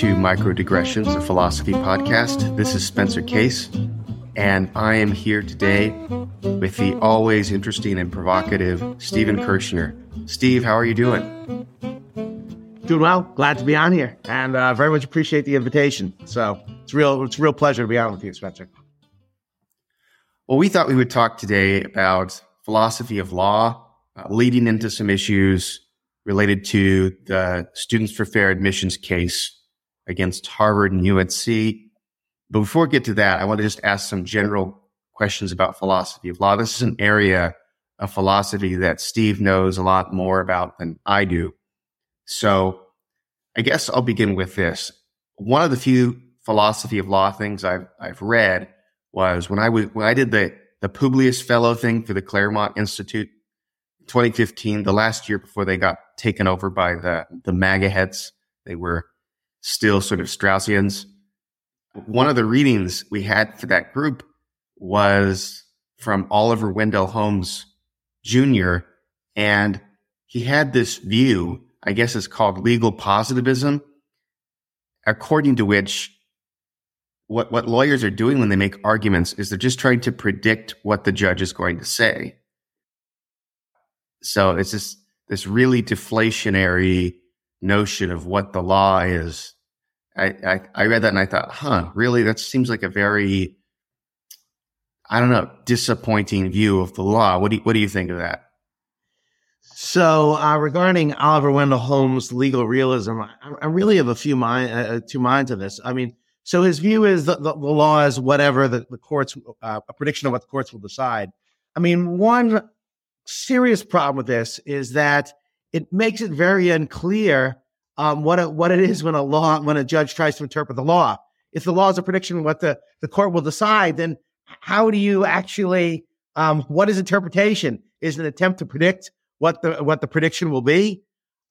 to Microdigressions, a philosophy podcast. This is Spencer Case, and I am here today with the always interesting and provocative Stephen Kershnar. Steve, how are you doing? Doing well. Glad to be on here, and uh, very much appreciate the invitation. So it's real. It's a real pleasure to be on with you, Spencer. Well, we thought we would talk today about philosophy of law, uh, leading into some issues related to the Students for Fair Admissions case against Harvard and UNC. But before we get to that, I want to just ask some general questions about philosophy of law. This is an area of philosophy that Steve knows a lot more about than I do. So I guess I'll begin with this. One of the few philosophy of law things I've, I've read was when I was, when I did the, the Publius Fellow thing for the Claremont Institute 2015, the last year before they got taken over by the, the MAGA heads. They were still sort of Straussians. One of the readings we had for that group was from Oliver Wendell Holmes Jr. And he had this view, I guess it's called legal positivism, according to which what, what lawyers are doing when they make arguments is they're just trying to predict what the judge is going to say. So it's this this really deflationary notion of what the law is. I, I, I read that and I thought, huh, really? That seems like a very I don't know, disappointing view of the law. What do you, what do you think of that? So, uh, regarding Oliver Wendell Holmes' legal realism, I, I really have a few mind, uh, uh two minds on this. I mean, so his view is that the, the law is whatever the, the courts, uh, a prediction of what the courts will decide. I mean, one serious problem with this is that it makes it very unclear um, what it, what it is when a law when a judge tries to interpret the law. If the law is a prediction of what the, the court will decide, then how do you actually um, what is interpretation? Is an attempt to predict what the what the prediction will be?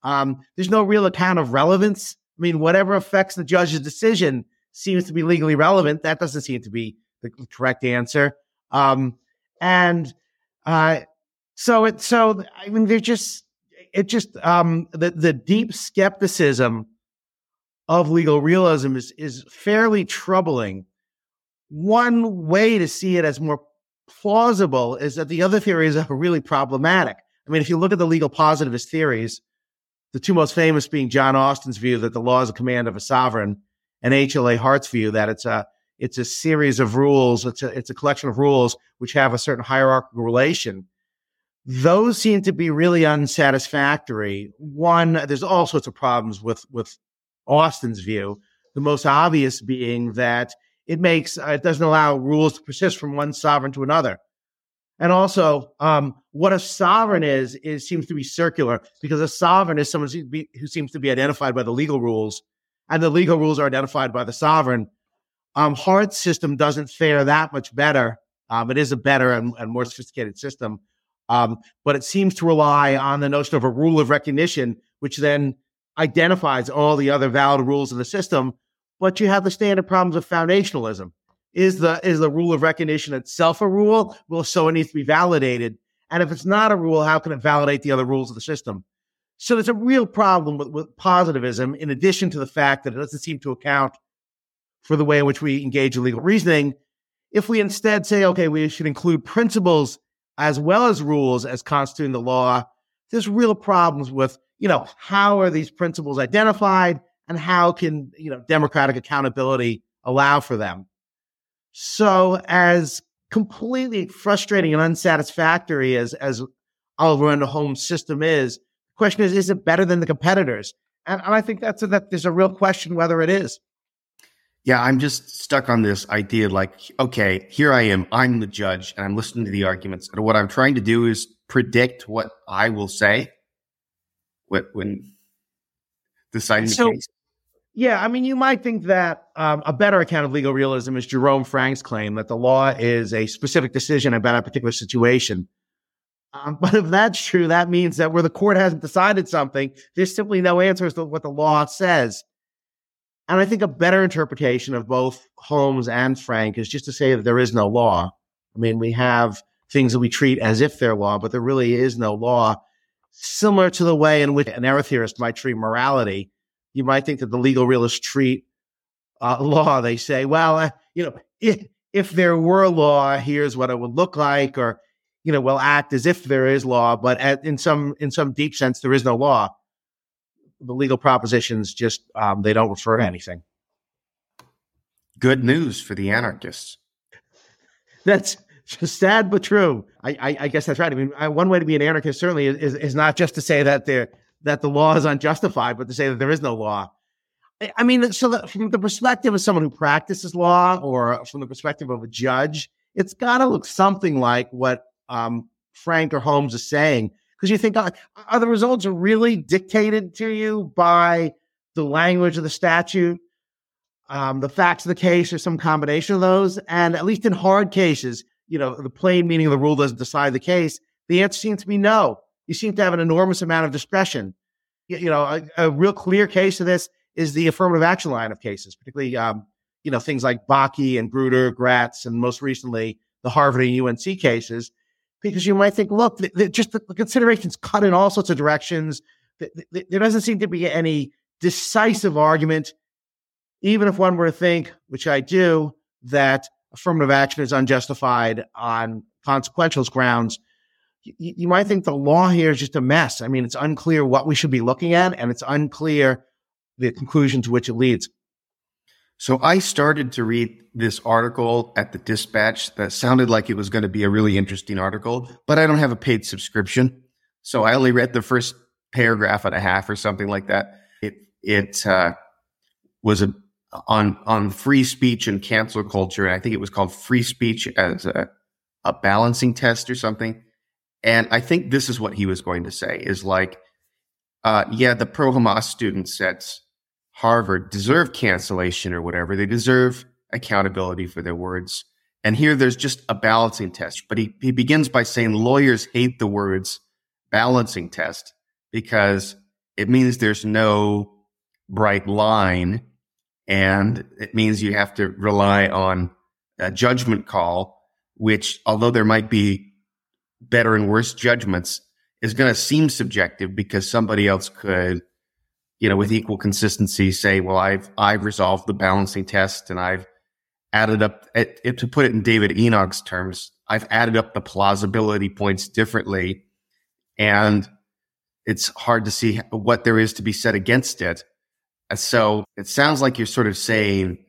Um, there's no real account of relevance. I mean, whatever affects the judge's decision seems to be legally relevant. That doesn't seem to be the correct answer. Um, and uh, so it so I mean they're just it just um the the deep skepticism of legal realism is is fairly troubling. One way to see it as more plausible is that the other theories are really problematic. I mean, if you look at the legal positivist theories, the two most famous being John Austin's view that the law is a command of a sovereign, and H.L.A. Hart's view that it's a it's a series of rules, it's a it's a collection of rules which have a certain hierarchical relation those seem to be really unsatisfactory. One, there's all sorts of problems with with Austin's view. The most obvious being that it makes uh, it doesn't allow rules to persist from one sovereign to another. And also, um, what a sovereign is seems to be circular because a sovereign is someone who seems to be identified by the legal rules, and the legal rules are identified by the sovereign. Um, Hart's system doesn't fare that much better. Um, it is a better and, and more sophisticated system, um, but it seems to rely on the notion of a rule of recognition, which then identifies all the other valid rules of the system. But you have the standard problems of foundationalism. Is the is the rule of recognition itself a rule? Well, so it needs to be validated. And if it's not a rule, how can it validate the other rules of the system? So there's a real problem with, with positivism, in addition to the fact that it doesn't seem to account for the way in which we engage in legal reasoning. If we instead say, okay, we should include principles as well as rules as constituting the law, there's real problems with, you know, how are these principles identified and how can, you know, democratic accountability allow for them? So as completely frustrating and unsatisfactory as, as Oliver Wendell Holmes' system is, the question is, is it better than the competitors? And, and I think that's a, that there's a real question whether it is. Yeah, I'm just stuck on this idea like, okay, here I am. I'm the judge and I'm listening to the arguments. And what I'm trying to do is predict what I will say when deciding so, the case. Yeah, I mean, you might think that um, a better account of legal realism is Jerome Frank's claim that the law is a specific decision about a particular situation. Um, but if that's true, that means that where the court hasn't decided something, there's simply no answer as to what the law says. And I think a better interpretation of both Holmes and Frank is just to say that there is no law. I mean, we have things that we treat as if they're law, but there really is no law. Similar to the way in which an error theorist might treat morality. you might think that the legal realists treat uh, law. They say, well, uh, you know, if, if there were law, here's what it would look like, or you know, we'll act as if there is law, but at, in some in some deep sense, there is no law. The legal propositions just um, they don't refer to anything. Good news for the anarchists. That's sad but true. I, I, I guess that's right. I mean, I, one way to be an anarchist certainly is, is, not just to say that there that the law is unjustified, but to say that there is no law. I mean, so that from the perspective of someone who practices law, or from the perspective of a judge, it's got to look something like what um, Frank or Holmes is saying, because you think, are, are the results really dictated to you by the language of the statute, um, the facts of the case, or some combination of those? And at least in hard cases, you know, the plain meaning of the rule doesn't decide the case. The answer seems to be no. You seem to have an enormous amount of discretion. You, you know, a, a, real clear case of this is the affirmative action line of cases, particularly, um, you know, things like Bakke and Grutter, Gratz, and most recently the Harvard and UNC cases because you might think, look, the, the, just the, the, considerations cut in all sorts of directions. there doesn't seem to be any decisive argument, even if one were to think, which I do, that affirmative action is unjustified on consequential grounds. You, you might think the law here is just a mess. I mean, it's unclear what we should be looking at, and it's unclear the conclusion to which it leads. So I started to read this article at the Dispatch that sounded like it was going to be a really interesting article, but I don't have a paid subscription. So I only read the first paragraph and a half or something like that. It, it, uh, was a, on, on free speech and cancel culture. And I think it was called free speech as a, a balancing test or something. And I think this is what he was going to say is like, uh, yeah, the pro Hamas student sets Harvard deserve cancellation or whatever. They deserve accountability for their words. And here there's just a balancing test. But he, he begins by saying lawyers hate the words balancing test because it means there's no bright line. And it means you have to rely on a judgment call, which, although there might be better and worse judgments, is going to seem subjective because somebody else could you know, with equal consistency, say, well, I've I've resolved the balancing test and I've added up it, it, to put it in David Enoch's terms, I've added up the plausibility points differently, and it's hard to see what there is to be said against it. So it sounds like you're sort of saying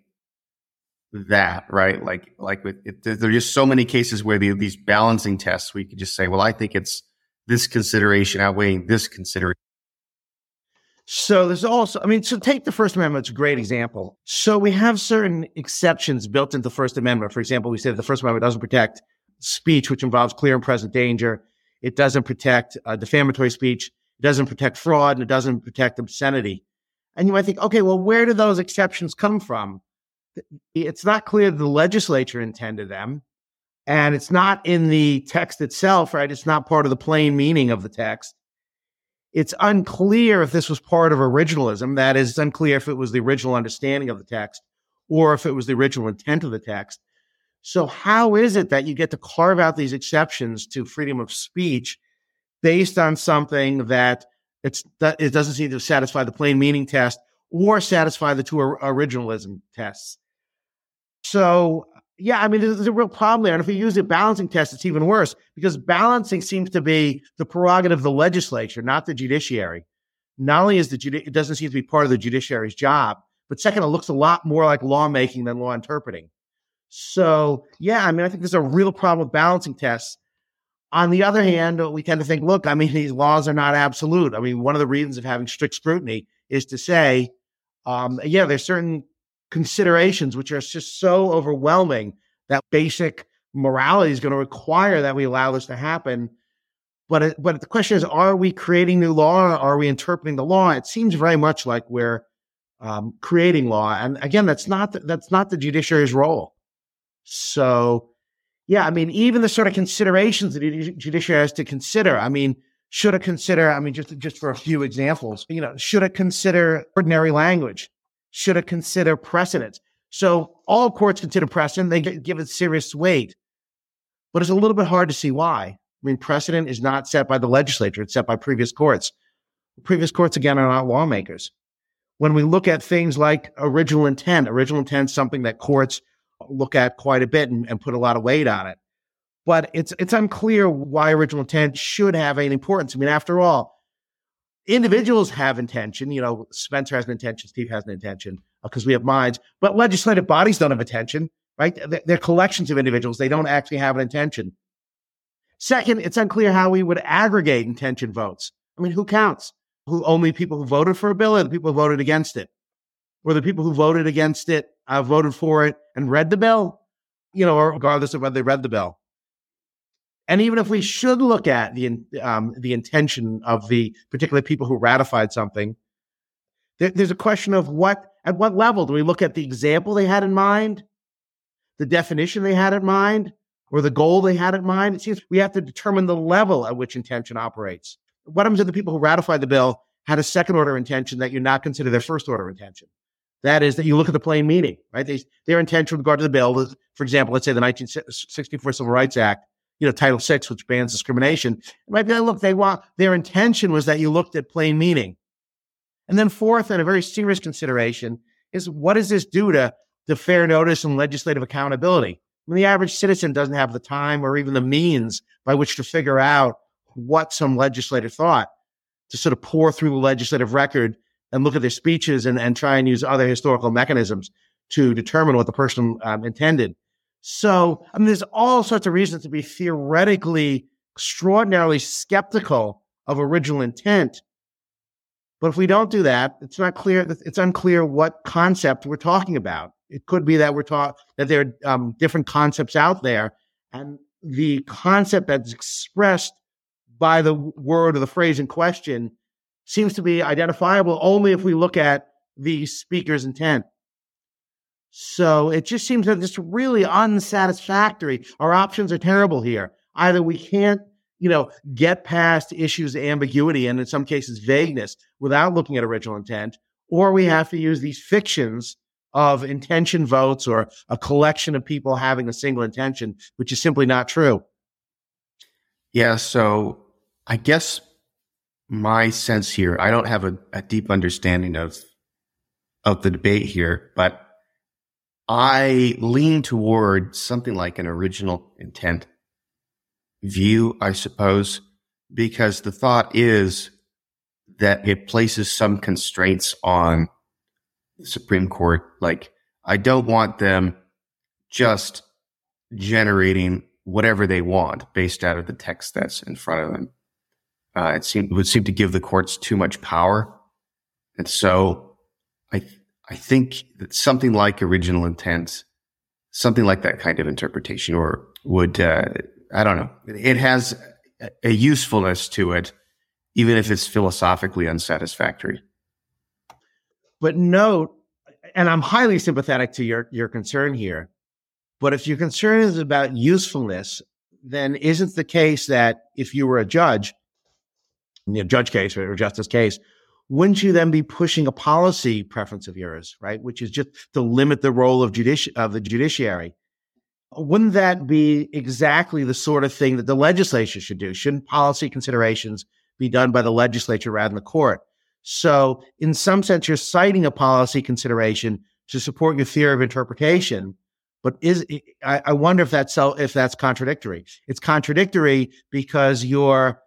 that, right? Like, like with, it, there are just so many cases where the, these balancing tests, we could just say, well, I think it's this consideration outweighing this consideration. So there's also, I mean, so take the First Amendment, it's a great example. So we have certain exceptions built into the First Amendment. For example, we say the First Amendment doesn't protect speech which involves clear and present danger. It doesn't protect uh, defamatory speech. It doesn't protect fraud and it doesn't protect obscenity. And you might think, okay, well, where do those exceptions come from? It's not clear the legislature intended them. And it's not in the text itself, right? It's not part of the plain meaning of the text. It's unclear if this was part of originalism. That is, it's unclear if it was the original understanding of the text or if it was the original intent of the text. So, how is it that you get to carve out these exceptions to freedom of speech based on something that it's that it doesn't seem to satisfy the plain meaning test or satisfy the two originalism tests? So, yeah, I mean, there's a real problem there. And if you use a balancing test, it's even worse because balancing seems to be the prerogative of the legislature, not the judiciary. Not only is the judi- it doesn't seem to be part of the judiciary's job, but second, it looks a lot more like lawmaking than law interpreting. So, yeah, I mean, I think there's a real problem with balancing tests. On the other hand, we tend to think, look, I mean, these laws are not absolute. I mean, one of the reasons of having strict scrutiny is to say, um, yeah, there's certain considerations, which are just so overwhelming that basic morality is going to require that we allow this to happen. But but the question is, are we creating new law? Or are we interpreting the law? It seems very much like we're um, creating law, and again, that's not the, that's not the judiciary's role. So, yeah, I mean, even the sort of considerations that the judiciary has to consider. I mean, should it consider? I mean, just just for a few examples, you know, should it consider ordinary language? Should it consider precedent? So all courts consider precedent. They give it serious weight, but it's a little bit hard to see why. I mean, precedent is not set by the legislature. It's set by previous courts. Previous courts, again, are not lawmakers. when we look at things like original intent, original intent is something that courts look at quite a bit and, and put a lot of weight on it. But it's it's unclear why original intent should have any importance. I mean, after all, individuals have intention. You know, Spencer has an intention, Steve has an intention because uh, we have minds, but legislative bodies don't have intention, right? They're, they're collections of individuals. They don't actually have an intention. Second, it's unclear how we would aggregate intention votes. I mean, who counts? Who only people who voted for a bill or the people who voted against it? Or the people who voted against it, uh, voted for it and read the bill? You know, regardless of whether they read the bill. And even if we should look at the um, the intention of the particular people who ratified something, there, there's a question of what at what level do we look at the example they had in mind, the definition they had in mind, or the goal they had in mind? It seems we have to determine the level at which intention operates. What happens if the people who ratified the bill had a second order intention that you not consider their first order intention? That is that you look at the plain meaning, right? They, their intention with regard to the bill, for example, let's say the 1964 Civil Rights Act you know, Title VI, which bans discrimination. It might be, look, they want, their intention was that you looked at plain meaning. And then fourth, and a very serious consideration is what does this do to, the fair notice and legislative accountability? I mean, the average citizen doesn't have the time or even the means by which to figure out what some legislator thought to sort of pour through the legislative record and look at their speeches and, and try and use other historical mechanisms to determine what the person um, intended. So, I mean, there's all sorts of reasons to be theoretically extraordinarily skeptical of original intent. But if we don't do that, it's not clear. It's unclear what concept we're talking about. It could be that we're taught that there are um, different concepts out there, and the concept that's expressed by the word or the phrase in question seems to be identifiable only if we look at the speaker's intent. So it just seems that it's really unsatisfactory. Our options are terrible here. Either we can't, you know, get past issues of ambiguity and in some cases vagueness without looking at original intent, or we have to use these fictions of intention votes or a collection of people having a single intention, which is simply not true. Yeah. So I guess my sense here, I don't have a, a deep understanding of of the debate here, but I lean toward something like an original intent view, I suppose, because the thought is that it places some constraints on the Supreme Court. Like, I don't want them just generating whatever they want based out of the text that's in front of them. Uh, it, seem, it would seem to give the courts too much power. And so I, I think that something like original intent, something like that kind of interpretation, or would, uh, I don't know, it has a usefulness to it, even if it's philosophically unsatisfactory. But note, and I'm highly sympathetic to your, your concern here, but if your concern is about usefulness, then isn't the case that if you were a judge, in a judge case or justice case, wouldn't you then be pushing a policy preference of yours, right? Which is just to limit the role of judici- of the judiciary. Wouldn't that be exactly the sort of thing that the legislature should do? Shouldn't policy considerations be done by the legislature rather than the court? So, in some sense, you're citing a policy consideration to support your theory of interpretation. But is I, I wonder if that's so, if that's contradictory. It's contradictory because you're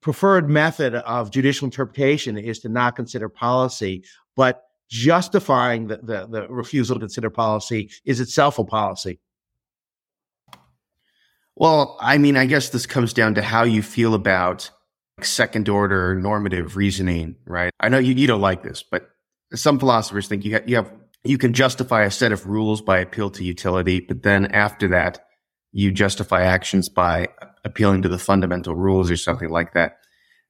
preferred method of judicial interpretation is to not consider policy, but justifying the, the, the, refusal to consider policy is itself a policy. Well, I mean, I guess this comes down to how you feel about second order normative reasoning, right? I know you, you don't like this, but some philosophers think you, ha- you have you can justify a set of rules by appeal to utility, but then after that, you justify actions by appealing to the fundamental rules or something like that.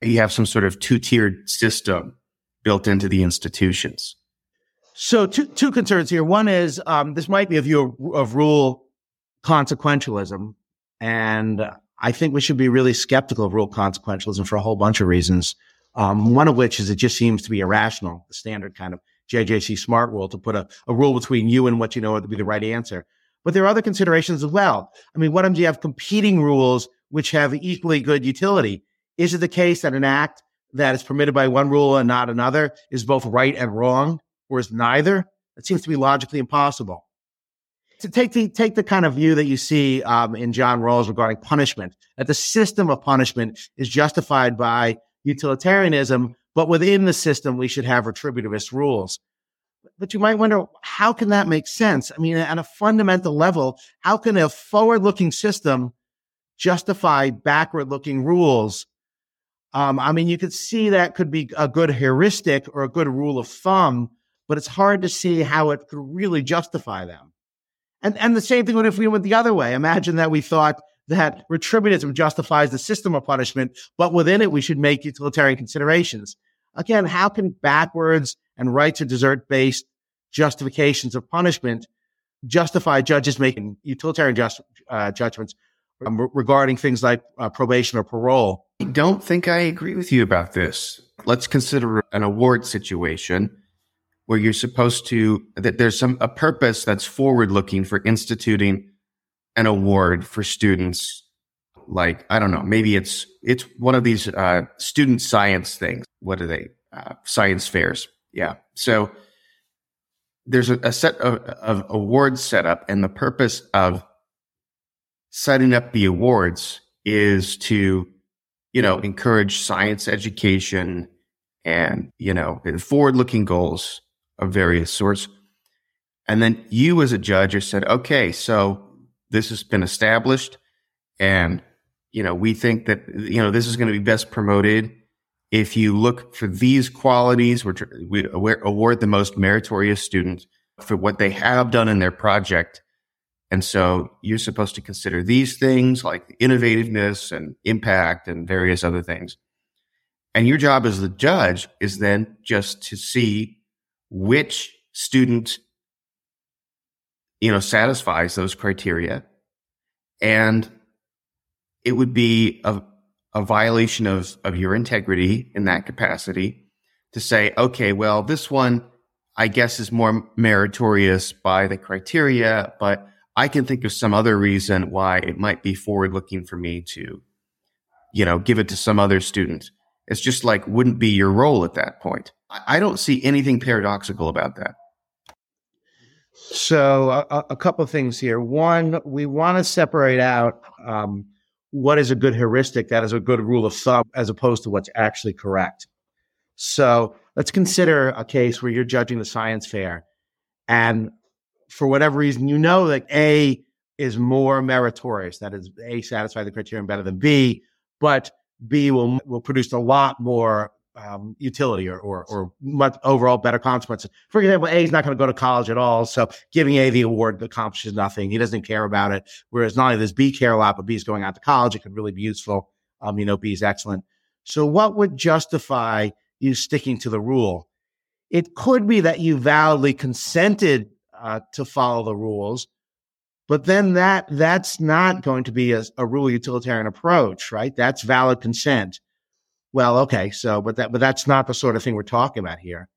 You have some sort of two tiered system built into the institutions. So, two, two concerns here. One is um, this might be a view of, of rule consequentialism. And I think we should be really skeptical of rule consequentialism for a whole bunch of reasons. Um, one of which is it just seems to be irrational, the standard kind of J.J.C. Smart rule to put a, a rule between you and what you know to be the right answer. But there are other considerations as well. I mean, what if you have competing rules which have equally good utility? Is it the case that an act that is permitted by one rule and not another is both right and wrong, or is neither? That seems to be logically impossible. To take the take the kind of view that you see um, in John Rawls regarding punishment, that the system of punishment is justified by utilitarianism, but within the system we should have retributivist rules. But you might wonder, how can that make sense? I mean, at a fundamental level, how can a forward-looking system justify backward-looking rules um, I mean, you could see that could be a good heuristic or a good rule of thumb, but it's hard to see how it could really justify them. And and the same thing would if we went the other way. Imagine that we thought that retributism justifies the system of punishment, but within it we should make utilitarian considerations. Again, how can backwards and rights or desert based justifications of punishment justify judges making utilitarian just, uh, judgments um, regarding things like uh, probation or parole? I don't think I agree with you about this. Let's consider an award situation where you're supposed to that there's some a purpose that's forward looking for instituting an award for students. Like i don't know maybe it's it's one of these uh, student science things. What are they? Uh, science fairs. Yeah. So there's a, a set of, of awards set up and the purpose of setting up the awards is to you know, encourage science education and, you know, forward looking goals of various sorts. And then you as a judge said, okay, so this has been established and, you know, we think that, you know, this is going to be best promoted if you look for these qualities, which we award the most meritorious students for what they have done in their project and so you're supposed to consider these things like innovativeness and impact and various other things. And your job as the judge is then just to see which student, you know, satisfies those criteria. And it would be a, a violation of, of your integrity in that capacity to say, okay, well, this one, I guess is more meritorious by the criteria, but I can think of some other reason why it might be forward looking for me to, you know, give it to some other student. It's just like wouldn't be your role at that point. I don't see anything paradoxical about that. So, a, a couple of things here. One, we want to separate out um, what is a good heuristic, that is a good rule of thumb, as opposed to what's actually correct. So, let's consider a case where you're judging the science fair and for whatever reason, you know that A is more meritorious. That is, A satisfy the criterion better than B, but B will will produce a lot more um, utility or, or, or much overall better consequences. For example, A is not going to go to college at all, so giving A the award accomplishes nothing. He doesn't care about it. Whereas not only does B care a lot, but B is going out to college. It could really be useful. Um, you know, B is excellent. So, what would justify you sticking to the rule? It could be that you validly consented uh, to follow the rules. But then that that's not going to be a, a rule utilitarian approach, right? That's valid consent. Well, okay, so but that but that's not the sort of thing we're talking about here.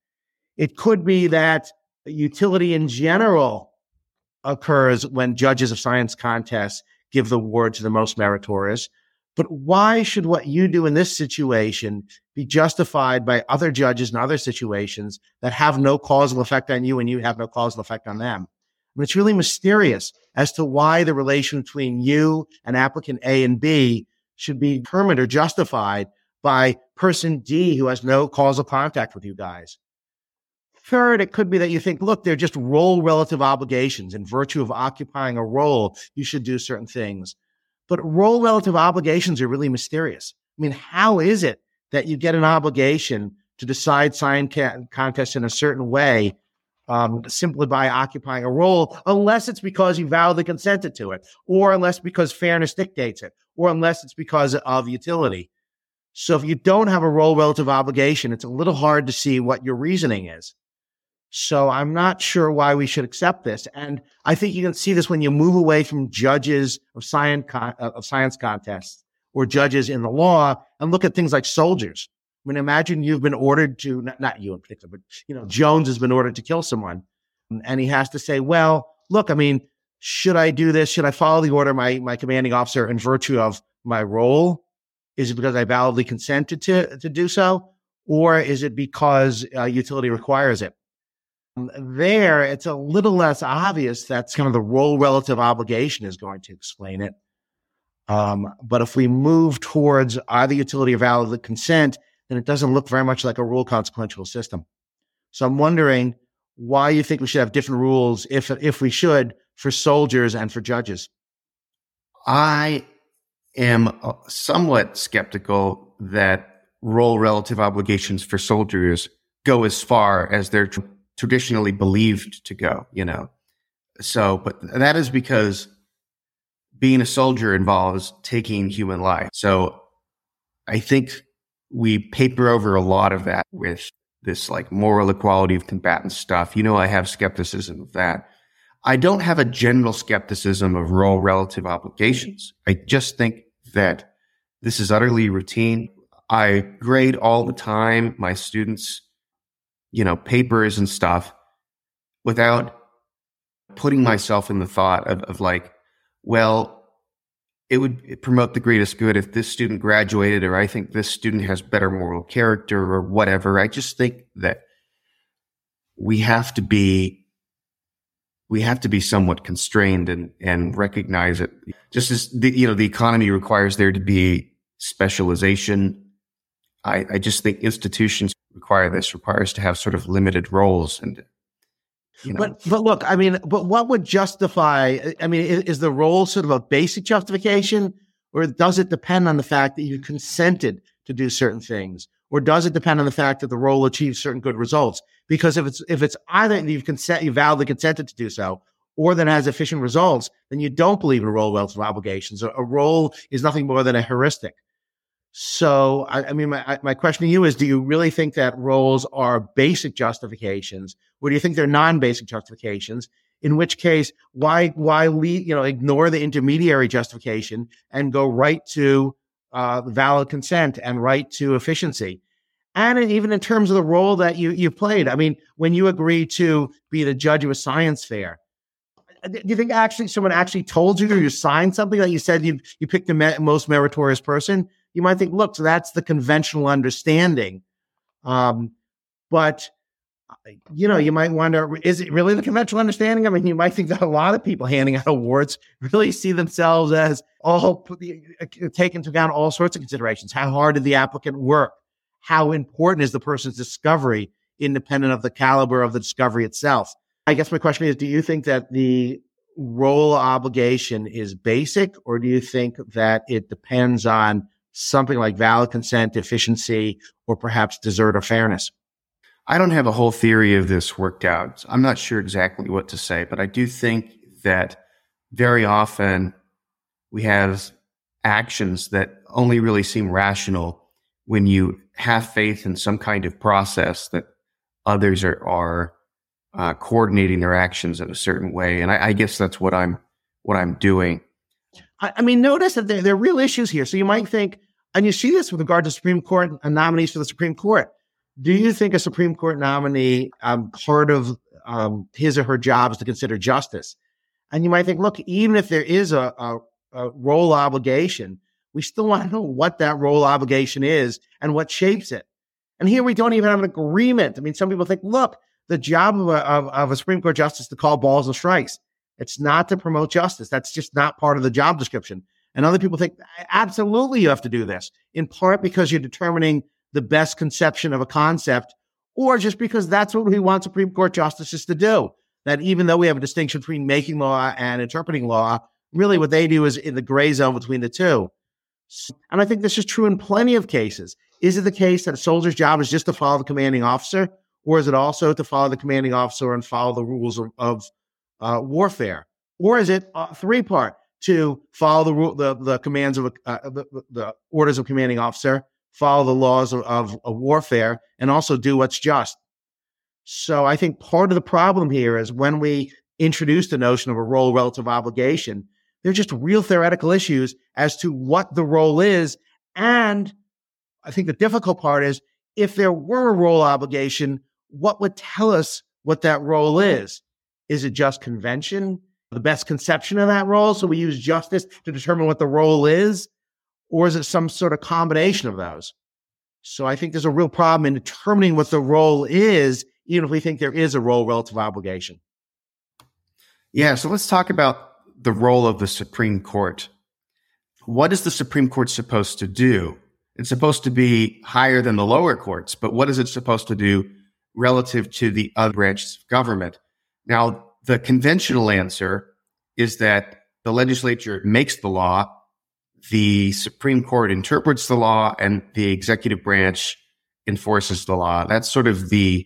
It could be that utility in general occurs when judges of science contests give the award to the most meritorious. But why should what you do in this situation be justified by other judges in other situations that have no causal effect on you and you have no causal effect on them? I mean, it's really mysterious as to why the relation between you and applicant A and B should be determined or justified by person D who has no causal contact with you guys. Third, it could be that you think, look, they're just role relative obligations. In virtue of occupying a role, you should do certain things. But role relative obligations are really mysterious. I mean, how is it that you get an obligation to decide sign ca- contests in a certain way um, simply by occupying a role, unless it's because you validly consented to it, or unless because fairness dictates it, or unless it's because of utility. So if you don't have a role relative obligation, it's a little hard to see what your reasoning is. So I'm not sure why we should accept this. And I think you can see this when you move away from judges of science, con- uh, of science contests or judges in the law and look at things like soldiers. I mean, imagine you've been ordered to, not, not you in particular, but, you know, Jones has been ordered to kill someone. And he has to say, well, look, I mean, should I do this? Should I follow the order my, my commanding officer in virtue of my role? Is it because I validly consented to, to do so? Or is it because uh, utility requires it? There, it's a little less obvious. That's kind of the role relative obligation is going to explain it. Um, but if we move towards either utility or valid consent, then it doesn't look very much like a rule consequential system. So I'm wondering why you think we should have different rules, if if we should, for soldiers and for judges. I am uh, somewhat skeptical that role relative obligations for soldiers go as far as they're tr- traditionally believed to go. You know, so but that is because being a soldier involves taking human life. So I think we paper over a lot of that with this like moral equality of combatant stuff. You know, I have skepticism of that. I don't have a general skepticism of role relative obligations. I just think that this is utterly routine. I grade all the time my students, you know, papers and stuff without putting myself in the thought of, of like, well, it would promote the greatest good if this student graduated, or I think this student has better moral character, or whatever. I just think that we have to be we have to be somewhat constrained and and recognize it. Just as the you know the economy requires there to be specialization. I, I just think institutions require this, requires to have sort of limited roles and you know. But but look, I mean, but what would justify? I mean, is, is, the role sort of a basic justification, or does it depend on the fact that you consented to do certain things, or does it depend on the fact that the role achieves certain good results? Because if it's if it's either you've consent, you validly consented to do so, or that has efficient results, then you don't believe in a role relative obligations. A, a role is nothing more than a heuristic. So, I, I mean, my, my question to you is, do you really think that roles are basic justifications or do you think they're non-basic justifications? In which case, why, why you know, ignore the intermediary justification and go right to, uh, valid consent and right to efficiency? And even in terms of the role that you, you played, I mean, when you agreed to be the judge of a science fair, do you think actually someone actually told you or you signed something that you said you you picked the me- most meritorious person? You might think, look, so that's the conventional understanding. Um, but you know, you might wonder, is it really the conventional understanding? I mean, you might think that a lot of people handing out awards really see themselves as all uh, take into account all sorts of considerations. How hard did the applicant work? How important is the person's discovery, independent of the caliber of the discovery itself? I guess my question is, do you think that the role obligation is basic, or do you think that it depends on something like valid consent, efficiency, or perhaps desert or fairness? I don't have a whole theory of this worked out. I'm not sure exactly what to say, but I do think that very often we have actions that only really seem rational when you have faith in some kind of process that others are, are uh, coordinating their actions in a certain way. And I, I guess that's what I'm what I'm doing. I, I mean, notice that there, there, are real issues here. So you might think, and you see this with regard to Supreme Court and nominees for the Supreme Court. Do you think a Supreme Court nominee, um, part of um, his or her job is to consider justice? And you might think, look, even if there is a, a, a role obligation, we still want to know what that role obligation is and what shapes it. And here we don't even have an agreement. I mean, some people think, look, the job of a, of, of a Supreme Court justice to call balls and strikes. It's not to promote justice. That's just not part of the job description. And other people think, absolutely, you have to do this, in part because you're determining the best conception of a concept, or just because that's what we want Supreme Court justices to do. That even though we have a distinction between making law and interpreting law, really what they do is in the gray zone between the two. And I think this is true in plenty of cases. Is it the case that a soldier's job is just to follow the commanding officer, or is it also to follow the commanding officer and follow the rules of, of uh, warfare? Or is it uh, three part to follow the the, the commands of uh, the, the, orders of commanding officer, follow the laws of, of, of warfare, and also do what's just. So I think part of the problem here is when we introduce the notion of a role relative obligation, they're just real theoretical issues as to what the role is. And I think the difficult part is if there were a role obligation, what would tell us what that role is? Is it just convention? The best conception of that role? So we use justice to determine what the role is? Or is it some sort of combination of those? So I think there's a real problem in determining what the role is, even if we think there is a role relative obligation. Yeah. So let's talk about the role of the Supreme Court. What is the Supreme Court supposed to do? It's supposed to be higher than the lower courts, but what is it supposed to do relative to the other branches of government? Now, the conventional answer is that the legislature makes the law, the Supreme Court interprets the law, and the executive branch enforces the law. That's sort of the,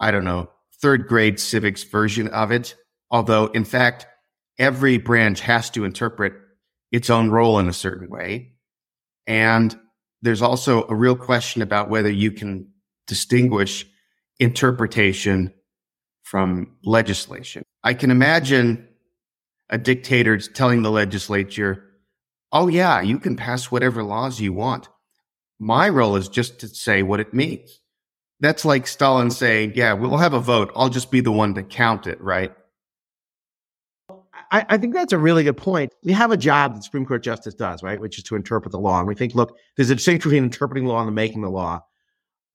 I don't know, third grade civics version of it. Although, in fact, every branch has to interpret its own role in a certain way. And there's also a real question about whether you can distinguish interpretation from legislation. I can imagine a dictator telling the legislature, oh, yeah, you can pass whatever laws you want. My role is just to say what it means. That's like Stalin saying, yeah, we'll have a vote. I'll just be the one to count it, right? I, I, think that's a really good point. We have a job that Supreme Court justice does, right? Which is to interpret the law. And we think, look, there's a distinction between interpreting law and making the law.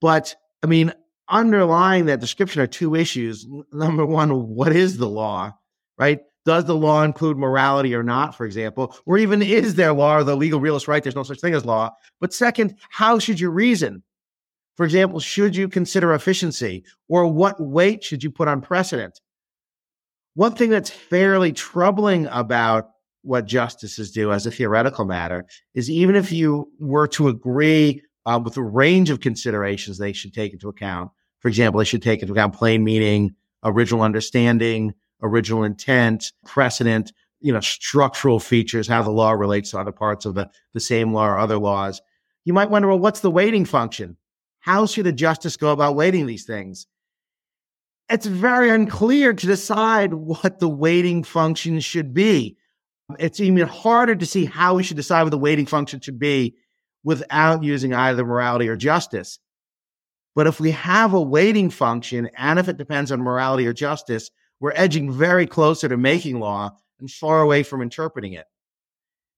But I mean, underlying that description are two issues. Number one, what is the law, right? Does the law include morality or not, for example? Or even is there law or the legal realist right? There's no such thing as law. But second, how should you reason? For example, should you consider efficiency or what weight should you put on precedent? One thing that's fairly troubling about what justices do as a theoretical matter is even if you were to agree uh, with a range of considerations they should take into account, for example, they should take into account plain meaning, original understanding, original intent, precedent, you know, structural features, how the law relates to other parts of the, the same law or other laws. You might wonder, well, what's the weighting function? How should a justice go about weighting these things? it's very unclear to decide what the weighting function should be. It's even harder to see how we should decide what the weighting function should be without using either morality or justice. But if we have a weighting function, and if it depends on morality or justice, we're edging very closer to making law and far away from interpreting it.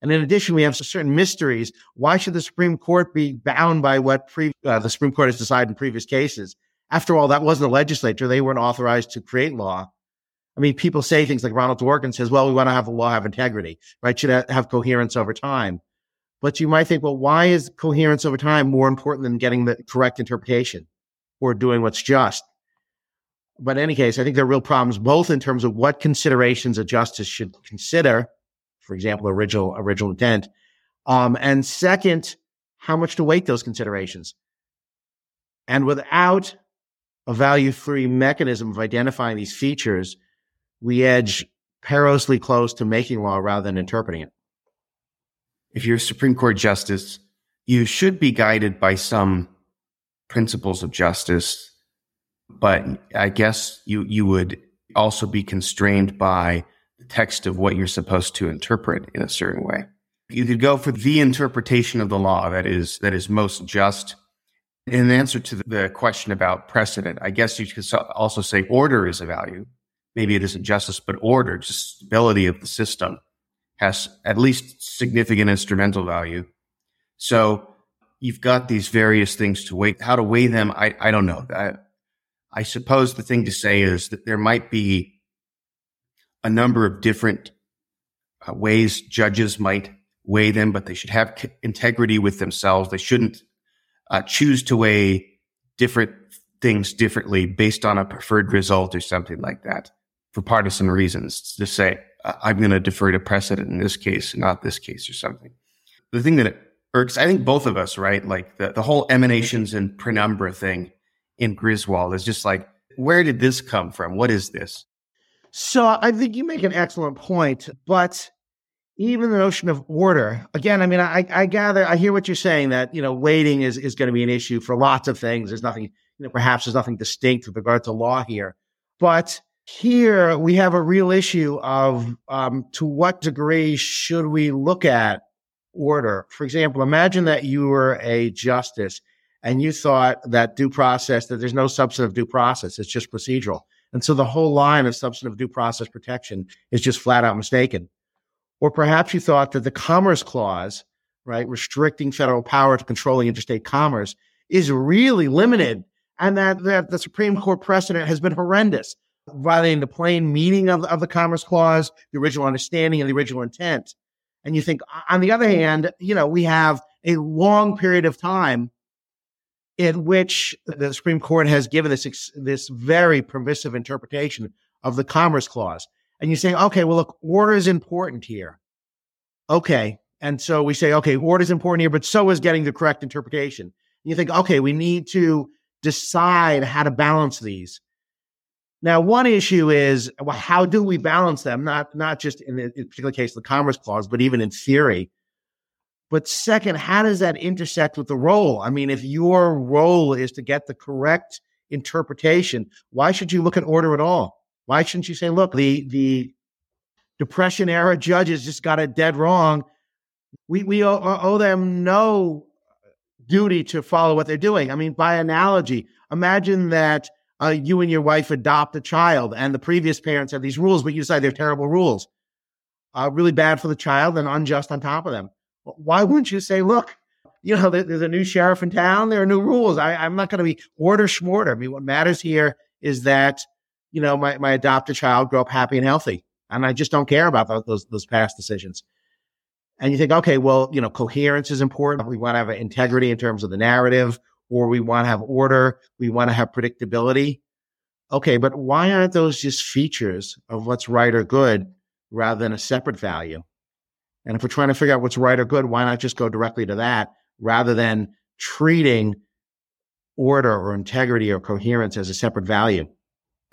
And in addition, we have certain mysteries. Why should the Supreme Court be bound by what pre- uh, the Supreme Court has decided in previous cases? After all, that wasn't the legislature. They weren't authorized to create law. I mean, people say things like Ronald Dworkin says, well, we want to have the law have integrity, right? Should have coherence over time. But you might think, well, why is coherence over time more important than getting the correct interpretation or doing what's just? But in any case, I think there are real problems, both in terms of what considerations a justice should consider, for example, original, original intent. Um, and second, how much to weight those considerations. And without a value free mechanism of identifying these features, we edge perilously close to making law rather than interpreting it. If you're a Supreme Court justice, you should be guided by some principles of justice, but I guess you, you would also be constrained by the text of what you're supposed to interpret in a certain way. You could go for the interpretation of the law that is that is most just in answer to the question about precedent, I guess you could also say order is a value. Maybe it isn't justice, but order, just stability of the system has at least significant instrumental value. So you've got these various things to weigh. How to weigh them, I, I don't know. I, I suppose the thing to say is that there might be a number of different uh, ways judges might weigh them, but they should have integrity with themselves. They shouldn't uh, choose to weigh different things differently based on a preferred result or something like that for partisan reasons to say, I'm going to defer to precedent in this case, not this case or something. The thing that I think both of us, right? Like the, the whole emanations and penumbra thing in Griswold is just like, where did this come from? What is this? So I think you make an excellent point, but even the notion of order again i mean I, I gather i hear what you're saying that you know weighting is, is going to be an issue for lots of things there's nothing you know perhaps there's nothing distinct with regard to law here but here we have a real issue of um, to what degree should we look at order for example imagine that you were a justice and you thought that due process that there's no substantive due process it's just procedural and so the whole line of substantive due process protection is just flat out mistaken or perhaps you thought that the Commerce Clause right, restricting federal power to controlling interstate commerce is really limited. And that, that the Supreme Court precedent has been horrendous, violating the plain meaning of, of the Commerce Clause, the original understanding and the original intent. And you think, on the other hand, you know, we have a long period of time in which the Supreme Court has given this this very permissive interpretation of the Commerce Clause. And you say, okay, well, look, order is important here. Okay. And so we say, okay, order is important here, but so is getting the correct interpretation. And you think, okay, we need to decide how to balance these. Now, one issue is well, how do we balance them? Not not just in the in particular case of the Commerce Clause, but even in theory. But second, how does that intersect with the role? I mean, if your role is to get the correct interpretation, why should you look at order at all? Why shouldn't you say, look, the the Depression era judges just got it dead wrong. We we owe, uh, owe them no duty to follow what they're doing. I mean, by analogy, imagine that uh, you and your wife adopt a child, and the previous parents have these rules, but you decide they're terrible rules, uh, really bad for the child and unjust on top of them. Why wouldn't you say, look, you know, there's a new sheriff in town. There are new rules. I, am not going to be order schmorter. I mean, what matters here is that, you know, my, my adopted child grow up happy and healthy. And I just don't care about those, those, those past decisions. And you think, okay, well, you know, coherence is important. We want to have integrity in terms of the narrative or we want to have order, we want to have predictability. Okay, but why aren't those just features of what's right or good rather than a separate value? And if we're trying to figure out what's right or good, why not just go directly to that rather than treating order or integrity or coherence as a separate value?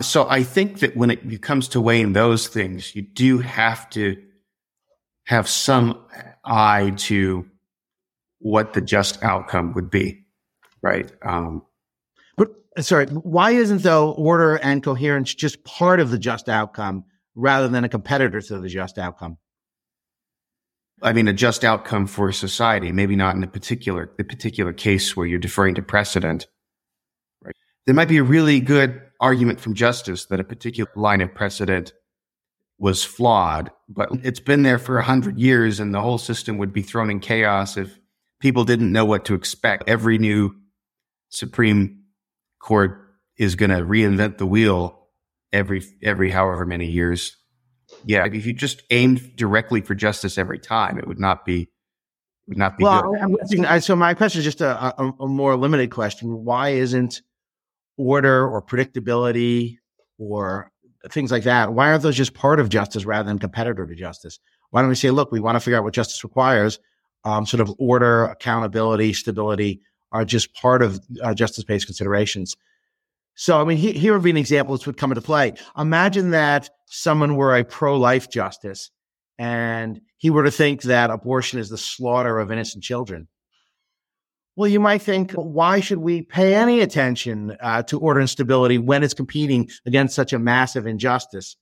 So I think that when it comes to weighing those things, you do have to have some eye to what the just outcome would be right? Um, but sorry, why isn't though order and coherence just part of the just outcome rather than a competitor to the just outcome? I mean, a just outcome for society, maybe not in a particular the particular case where you're deferring to precedent. Right? There might be a really good argument from justice that a particular line of precedent was flawed, but it's been there for a hundred years, and the whole system would be thrown in chaos if people didn't know what to expect. Every new Supreme Court is going to reinvent the wheel every every however many years. Yeah, if you just aimed directly for justice every time, it would not be would not be well, good. I, so my question is just a, a, a more limited question. Why isn't order or predictability or things like that? Why aren't those just part of justice rather than competitor to justice? Why don't we say, look, we want to figure out what justice requires, um, sort of order, accountability, stability, are just part of uh, justice based considerations. So, I mean, he, here would be an example this would come into play. Imagine that someone were a pro life justice and he were to think that abortion is the slaughter of innocent children. Well, you might think, why should we pay any attention uh, to order and stability when it's competing against such a massive injustice?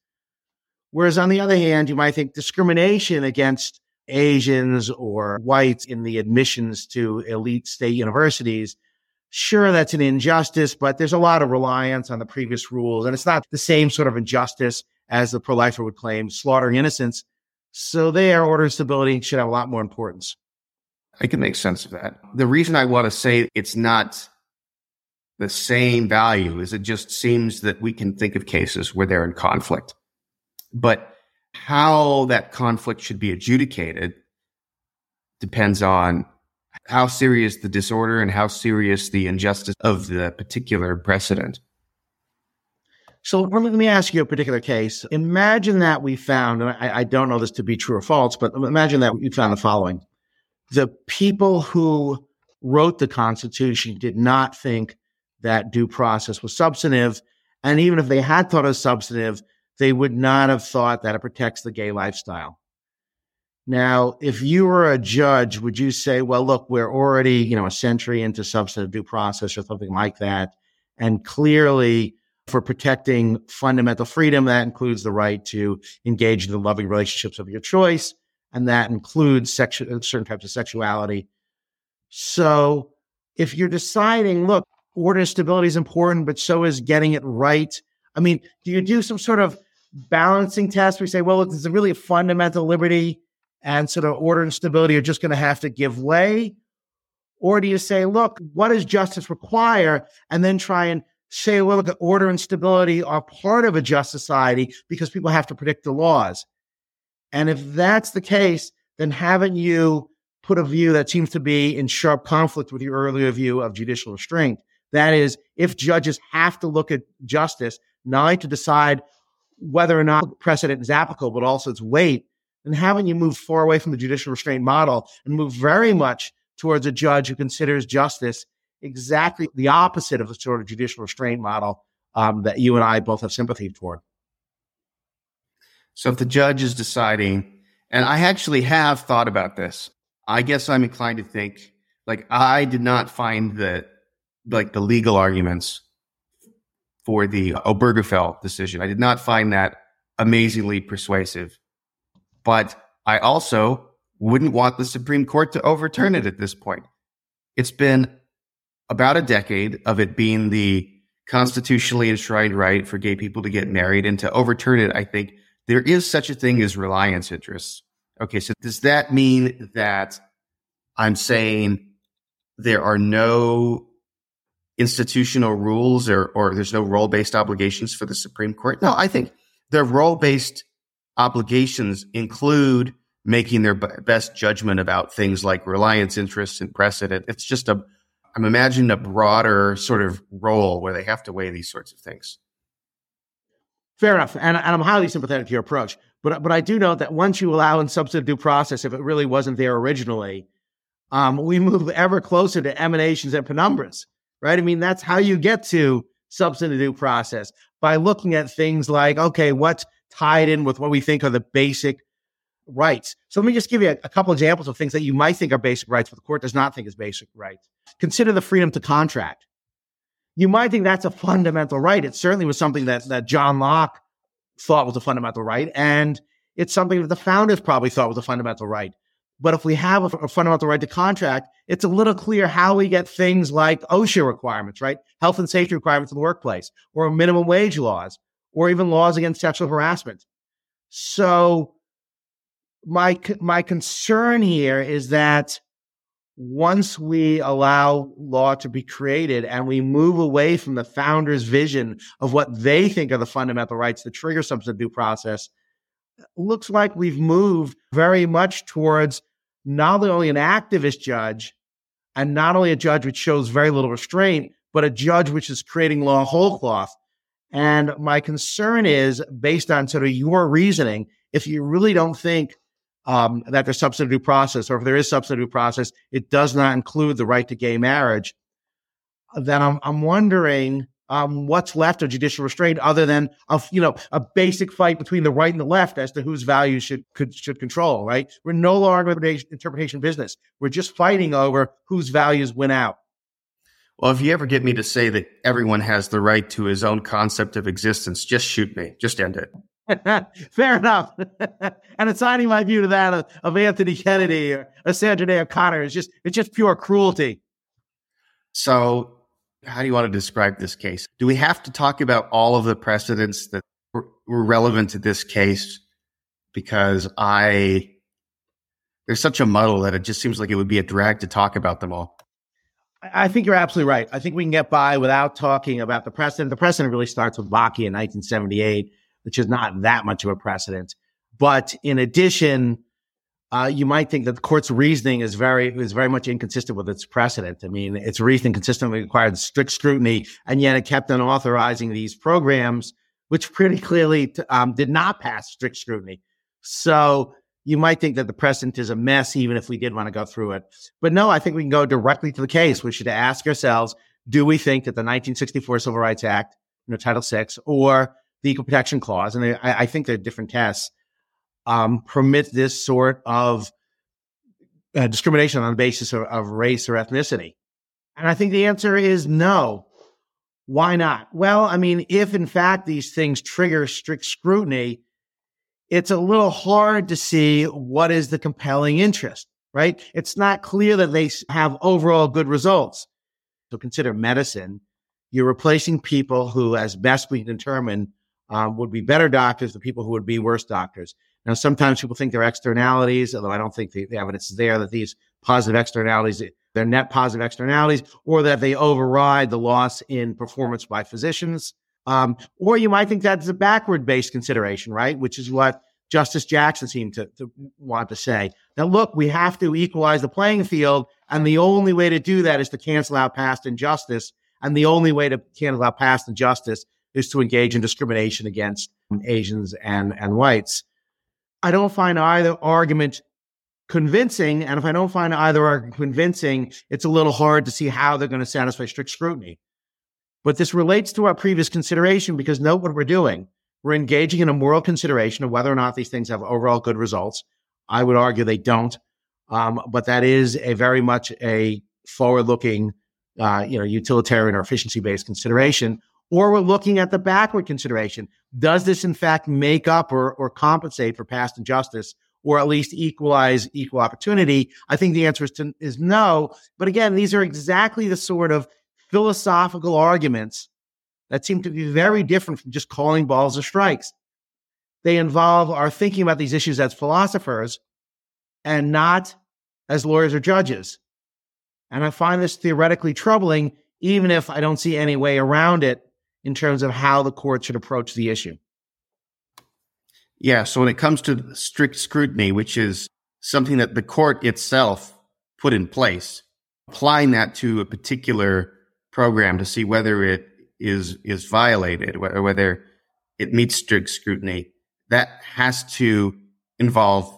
Whereas on the other hand, you might think discrimination against Asians or whites in the admissions to elite state universities. Sure, that's an injustice, but there's a lot of reliance on the previous rules. And it's not the same sort of injustice as the pro lifer would claim, slaughtering innocents. So there, order and stability should have a lot more importance. I can make sense of that. The reason I want to say it's not the same value is it just seems that we can think of cases where they're in conflict. But how that conflict should be adjudicated depends on how serious the disorder and how serious the injustice of the particular precedent. So let me ask you a particular case. Imagine that we found, and I, I, don't know this to be true or false, but imagine that we found the following. The people who wrote the Constitution did not think that due process was substantive. And even if they had thought it was substantive, they would not have thought that it protects the gay lifestyle. Now, if you were a judge, would you say, well, look, we're already, you know, a century into substantive due process or something like that. And clearly for protecting fundamental freedom, that includes the right to engage in the loving relationships of your choice. And that includes sexu- certain types of sexuality. So if you're deciding, look, order and stability is important, but so is getting it right. I mean, do you do some sort of balancing test. We say, well, this is really a fundamental liberty and sort of order and stability are just going to have to give way? Or do you say, look, what does justice require? And then try and say, well, look, order and stability are part of a just society because people have to predict the laws. And if that's the case, then haven't you put a view that seems to be in sharp conflict with your earlier view of judicial restraint? That is, if judges have to look at justice, not to decide whether or not precedent is applicable, but also its weight, then haven't you moved far away from the judicial restraint model and moved very much towards a judge who considers justice exactly the opposite of the sort of judicial restraint model um, that you and I both have sympathy toward? So if the judge is deciding, and I actually have thought about this, I guess I'm inclined to think like I did not find that like the legal arguments for the Obergefell decision. I did not find that amazingly persuasive, but I also wouldn't want the Supreme Court to overturn it at this point. It's been about a decade of it being the constitutionally enshrined right for gay people to get married and to overturn it, I think there is such a thing as reliance interests. Okay, so does that mean that I'm saying there are no institutional rules or, or there's no role based obligations for the Supreme Court? No, I think their role based obligations include making their b- best judgment about things like reliance interests and precedent. It's just a, I'm imagining a broader sort of role where they have to weigh these sorts of things. Fair enough, and, and I'm highly sympathetic to your approach. But but I do know that once you allow in substantive due process, if it really wasn't there originally, um, we move ever closer to emanations and penumbras, right? I mean, that's how you get to substantive due process by looking at things like, okay, what's tied in with what we think are the basic rights. So let me just give you a, a, couple examples of things that you might think are basic rights, but the court does not think is basic rights. Consider the freedom to contract. You might think that's a fundamental right. It certainly was something that, that John Locke thought was a fundamental right. And it's something that the founders probably thought was a fundamental right. But if we have a, a fundamental right to contract, it's a little clear how we get things like OSHA requirements, right? Health and safety requirements in the workplace, or minimum wage laws, or even laws against sexual harassment. So my my concern here is that once we allow law to be created and we move away from the founders' vision of what they think are the fundamental rights that trigger some sort of due process, looks like we've moved very much towards not only an activist judge and not only a judge which shows very little restraint, but a judge which is creating law whole cloth. And my concern is based on sort of your reasoning, if you really don't think um, that there's substantive process, or if there is substantive process, it does not include the right to gay marriage, then I'm, I'm wondering um, what's left of judicial restraint other than a, you know a basic fight between the right and the left as to whose values should could, should control. Right? We're no longer interpretation business. We're just fighting over whose values win out. Well, if you ever get me to say that everyone has the right to his own concept of existence, just shoot me. Just end it. Fair enough. and assigning my view to that of, of Anthony Kennedy or, or Sandra Day O'Connor is just it's just pure cruelty. So, how do you want to describe this case? Do we have to talk about all of the precedents that were, relevant to this case? Because I there's such a muddle that it just seems like it would be a drag to talk about them all. I think you're absolutely right. I think we can get by without talking about the precedent. The precedent really starts with Bakke in 1978 which is not that much of a precedent. But in addition, uh, you might think that the court's reasoning is very is very much inconsistent with its precedent. I mean, its reasoning consistently required strict scrutiny, and yet it kept on authorizing these programs, which pretty clearly um, did not pass strict scrutiny. So you might think that the precedent is a mess, even if we did want to go through it. But no, I think we can go directly to the case. We should ask ourselves: Do we think that the 1964 Civil Rights Act, you know, Title VI, or the Equal Protection Clause, and I, I think they're different tests, um, permit this sort of uh, discrimination on the basis of, of race or ethnicity? And I think the answer is no. Why not? Well, I mean, if in fact these things trigger strict scrutiny, it's a little hard to see what is the compelling interest, right? It's not clear that they have overall good results. So consider medicine. You're replacing people who, as best we can determine, um, would be better doctors, the people who would be worse doctors. Now, sometimes people think they're externalities, although I don't think the, evidence is there that these positive externalities, they're net positive externalities, or that they override the loss in performance by physicians. Um, or you might think that's a backward based consideration, right? Which is what Justice Jackson seemed to, to want to say. Now, look, we have to equalize the playing field. And the only way to do that is to cancel out past injustice. And the only way to cancel out past injustice is to engage in discrimination against Asians and, and whites. I don't find either argument convincing. And if I don't find either argument convincing, it's a little hard to see how they're going to satisfy strict scrutiny. But this relates to our previous consideration because note what we're doing. We're engaging in a moral consideration of whether or not these things have overall good results. I would argue they don't. Um, but that is a very much a forward looking, uh, you know, utilitarian or efficiency based consideration. Or we're looking at the backward consideration. Does this in fact make up or, or compensate for past injustice or at least equalize equal opportunity? I think the answer is, to, is no. But again, these are exactly the sort of philosophical arguments that seem to be very different from just calling balls or strikes. They involve our thinking about these issues as philosophers and not as lawyers or judges. And I find this theoretically troubling, even if I don't see any way around it in terms of how the court should approach the issue. Yeah. So when it comes to strict scrutiny, which is something that the court itself put in place, applying that to a particular program to see whether it is is violated, or whether it meets strict scrutiny, that has to involve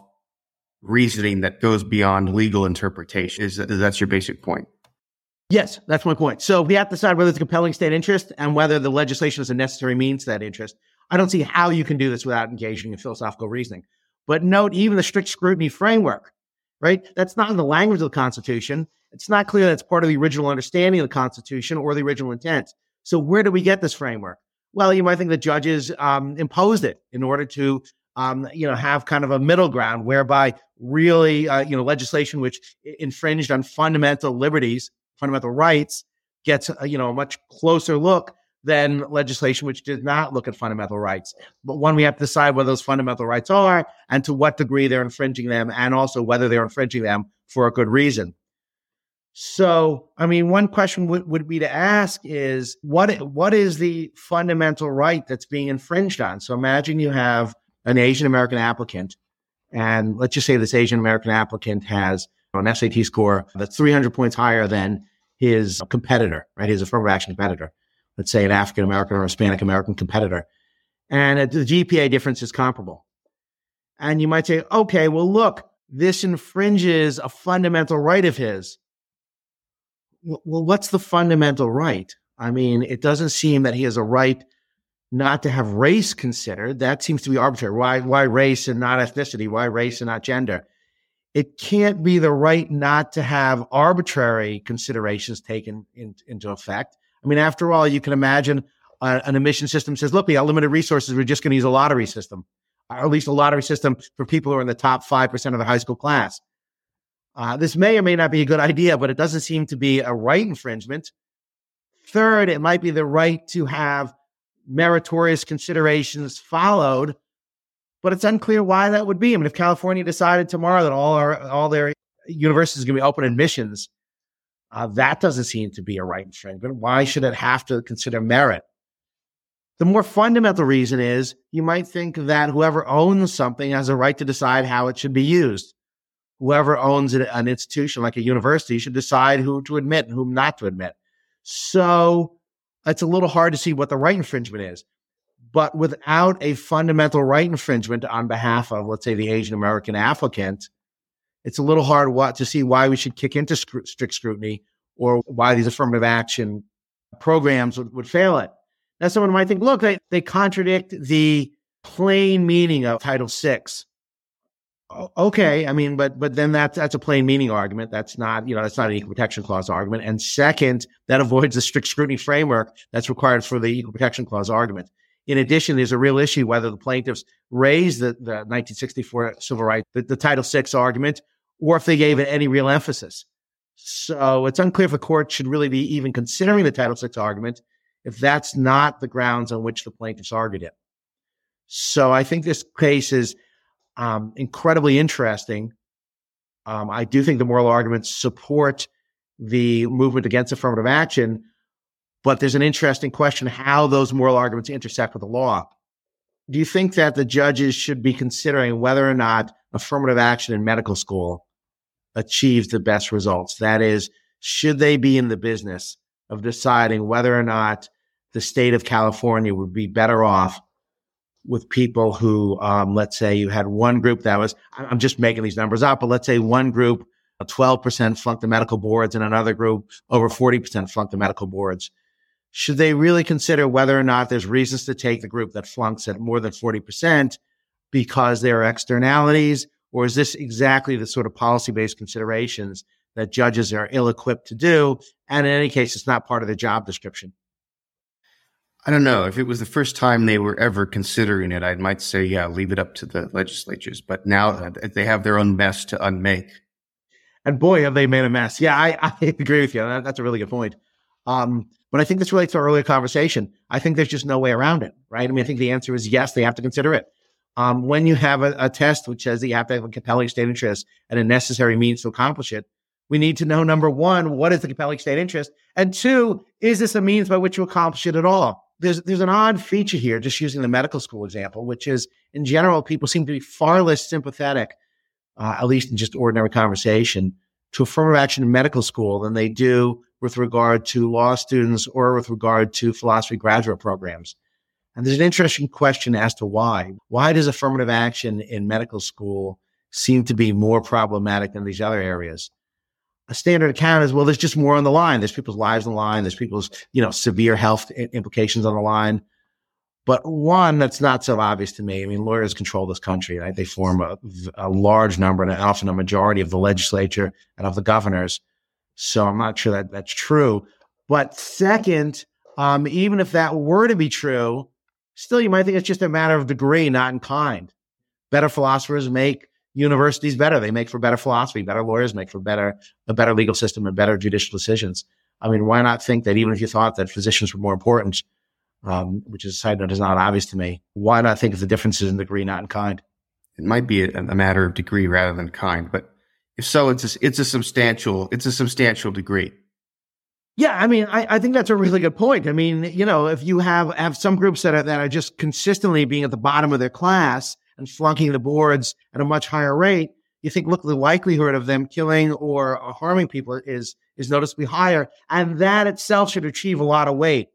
reasoning that goes beyond legal interpretation. Is that, that's your basic point? Yes, that's my point. So we have to decide whether it's a compelling state interest and whether the legislation is a necessary means to that interest. I don't see how you can do this without engaging in philosophical reasoning. But note, even the strict scrutiny framework, right? That's not in the language of the Constitution. It's not clear that's part of the original understanding of the Constitution or the original intent. So where do we get this framework? Well, you might think the judges um, imposed it in order to, um, you know, have kind of a middle ground whereby really, uh, you know, legislation which infringed on fundamental liberties, fundamental rights, gets, uh, you know, a much closer look than legislation which does not look at fundamental rights. But one, we have to decide what those fundamental rights are and to what degree they're infringing them, and also whether they're infringing them for a good reason. So, I mean, one question would, would be to ask is what what is the fundamental right that's being infringed on? So, imagine you have an Asian American applicant, and let's just say this Asian American applicant has an SAT score that's 300 points higher than his competitor, right? His affirmative action competitor. Let's say an African American or Hispanic American competitor, and the GPA difference is comparable. And you might say, okay, well, look, this infringes a fundamental right of his well, what's the fundamental right? I mean, it doesn't seem that he has a right not to have race considered. That seems to be arbitrary. Why, why race and not ethnicity? Why race and not gender? It can't be the right not to have arbitrary considerations taken in, into effect. I mean, after all, you can imagine uh, an admission system says, look, we got limited resources. We're just going to use a lottery system, or at least a lottery system for people who are in the top 5% of the high school class. Uh, this may or may not be a good idea, but it doesn't seem to be a right infringement. Third, it might be the right to have meritorious considerations followed, but it's unclear why that would be. I mean, if California decided tomorrow that all our all their universities are going to be open admissions, uh, that doesn't seem to be a right infringement. Why should it have to consider merit? The more fundamental reason is you might think that whoever owns something has a right to decide how it should be used whoever owns an institution like a university should decide who to admit and whom not to admit. So it's a little hard to see what the right infringement is. But without a fundamental right infringement on behalf of, let's say, the Asian American applicant, it's a little hard what, to see why we should kick into strict scrutiny or why these affirmative action programs would, would fail it. Now, someone might think, look, they, they contradict the plain meaning of Title VI okay i mean but but then that's that's a plain meaning argument. That's not you know that's not an equal protection clause argument. And second that avoids the strict scrutiny framework that's required for the equal protection clause argument in addition there's a real issue whether the plaintiffs raised the, the 1964 civil rights the, the title vi argument or if they gave it any real emphasis so it's unclear if the court should really be even considering the title vi argument if that's not the grounds on which the plaintiffs argued it so i think this case is um, incredibly interesting. Um, I do think the moral arguments support the movement against affirmative action, but there's an interesting question how those moral arguments intersect with the law. Do you think that the judges should be considering whether or not affirmative action in medical school achieves the best results? That is, should they be in the business of deciding whether or not the state of California would be better off with people who, um, let's say you had one group that was, I'm just making these numbers up, but let's say one group, 12% flunked the medical boards and another group over 40% flunked the medical boards. Should they really consider whether or not there's reasons to take the group that flunks at more than 40% because there are externalities? Or is this exactly the sort of policy based considerations that judges are ill equipped to do? And in any case, it's not part of the job description. I don't know. If it was the first time they were ever considering it, I might say, yeah, leave it up to the legislatures. But now they have their own mess to unmake. And boy, have they made a mess. Yeah, I, I agree with you. That's a really good point. Um, but I think this relates to our earlier conversation. I think there's just no way around it, right? I mean, I think the answer is yes, they have to consider it. Um, when you have a, a, test which says that you have to have a compelling state interest and a necessary means to accomplish it, we need to know number one, what is the compelling state interest? And two, is this a means by which you accomplish it at all? there's there's an odd feature here, just using the medical school example, which is in general, people seem to be far less sympathetic, uh, at least in just ordinary conversation, to affirmative action in medical school than they do with regard to law students or with regard to philosophy graduate programs. And there's an interesting question as to why. Why does affirmative action in medical school seem to be more problematic than these other areas? a standard account is well there's just more on the line there's people's lives on the line there's people's you know severe health implications on the line but one that's not so obvious to me i mean lawyers control this country right they form a, a large number and often a majority of the legislature and of the governors so i'm not sure that that's true but second um, even if that were to be true still you might think it's just a matter of degree not in kind better philosophers make universities better. They make for better philosophy, better lawyers make for better, a better legal system and better judicial decisions. I mean, why not think that even if you thought that physicians were more important, um, which is a side note is not obvious to me, why not think of the differences in degree, not in kind? It might be a, a matter of degree rather than kind, but if so, it's a, it's a substantial, it's a substantial degree. Yeah, I mean, I, I think that's a really good point. I mean, you know, if you have have some groups that are that are just consistently being at the bottom of their class, and flunking the boards at a much higher rate, you think, look, the likelihood of them killing or harming people is, is noticeably higher. And that itself should achieve a lot of weight.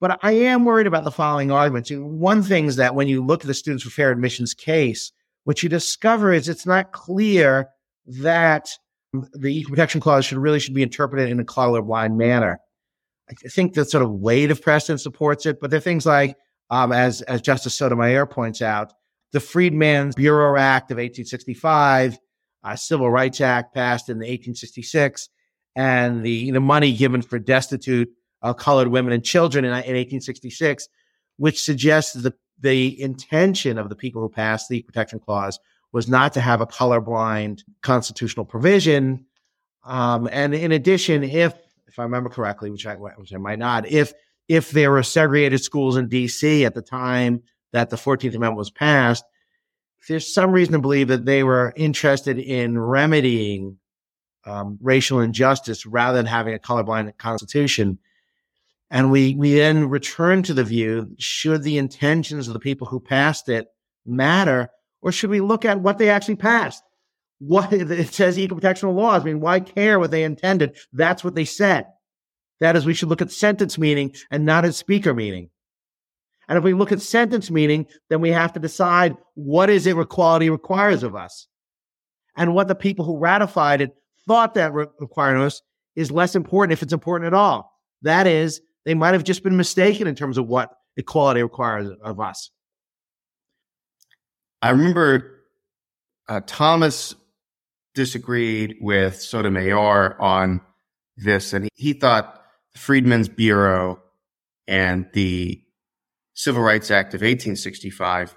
But I am worried about the following arguments. One thing is that when you look at the Students for Fair Admissions case, what you discover is it's not clear that the Equal Protection Clause should really should be interpreted in a colorblind manner. I think the sort of weight of precedent supports it, but there are things like um, as as Justice Sotomayor points out, the Freedmen's Bureau Act of 1865, uh, Civil Rights Act passed in 1866, and the know, money given for destitute uh, colored women and children in, in 1866, which suggests the the intention of the people who passed the Protection Clause was not to have a colorblind constitutional provision. Um, and in addition, if if I remember correctly, which I which I might not, if if there were segregated schools in DC at the time that the 14th Amendment was passed, there's some reason to believe that they were interested in remedying um, racial injustice rather than having a colorblind constitution. And we, we then return to the view should the intentions of the people who passed it matter, or should we look at what they actually passed? What it says equal protection laws. I mean, why care what they intended? That's what they said. That is, we should look at sentence meaning and not at speaker meaning. And if we look at sentence meaning, then we have to decide what is it equality requires of us. And what the people who ratified it thought that re- required of us is less important if it's important at all. That is, they might have just been mistaken in terms of what equality requires of us. I remember uh, Thomas disagreed with Sotomayor on this, and he, thought the Freedmen's Bureau and the Civil Rights Act of 1865,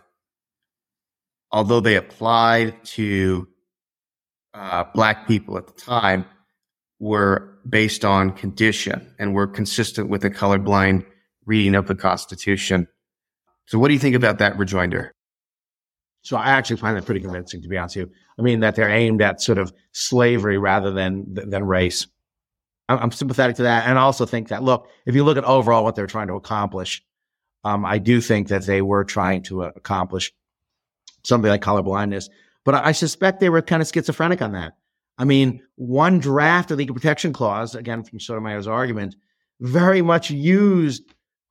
although they applied to uh, black people at the time, were based on condition and were consistent with the colorblind reading of the Constitution. So, what do you think about that rejoinder? So I actually find that pretty convincing, to be honest with you. I mean, that they're aimed at sort of slavery rather than than race. I'm, sympathetic to that, and I also think that look, if you look at overall what they're trying to accomplish, um, I do think that they were trying to uh, accomplish something like colorblindness. But I, I suspect they were kind of schizophrenic on that. I mean, one draft of the Equal Protection Clause, again from Sotomayor's argument, very much used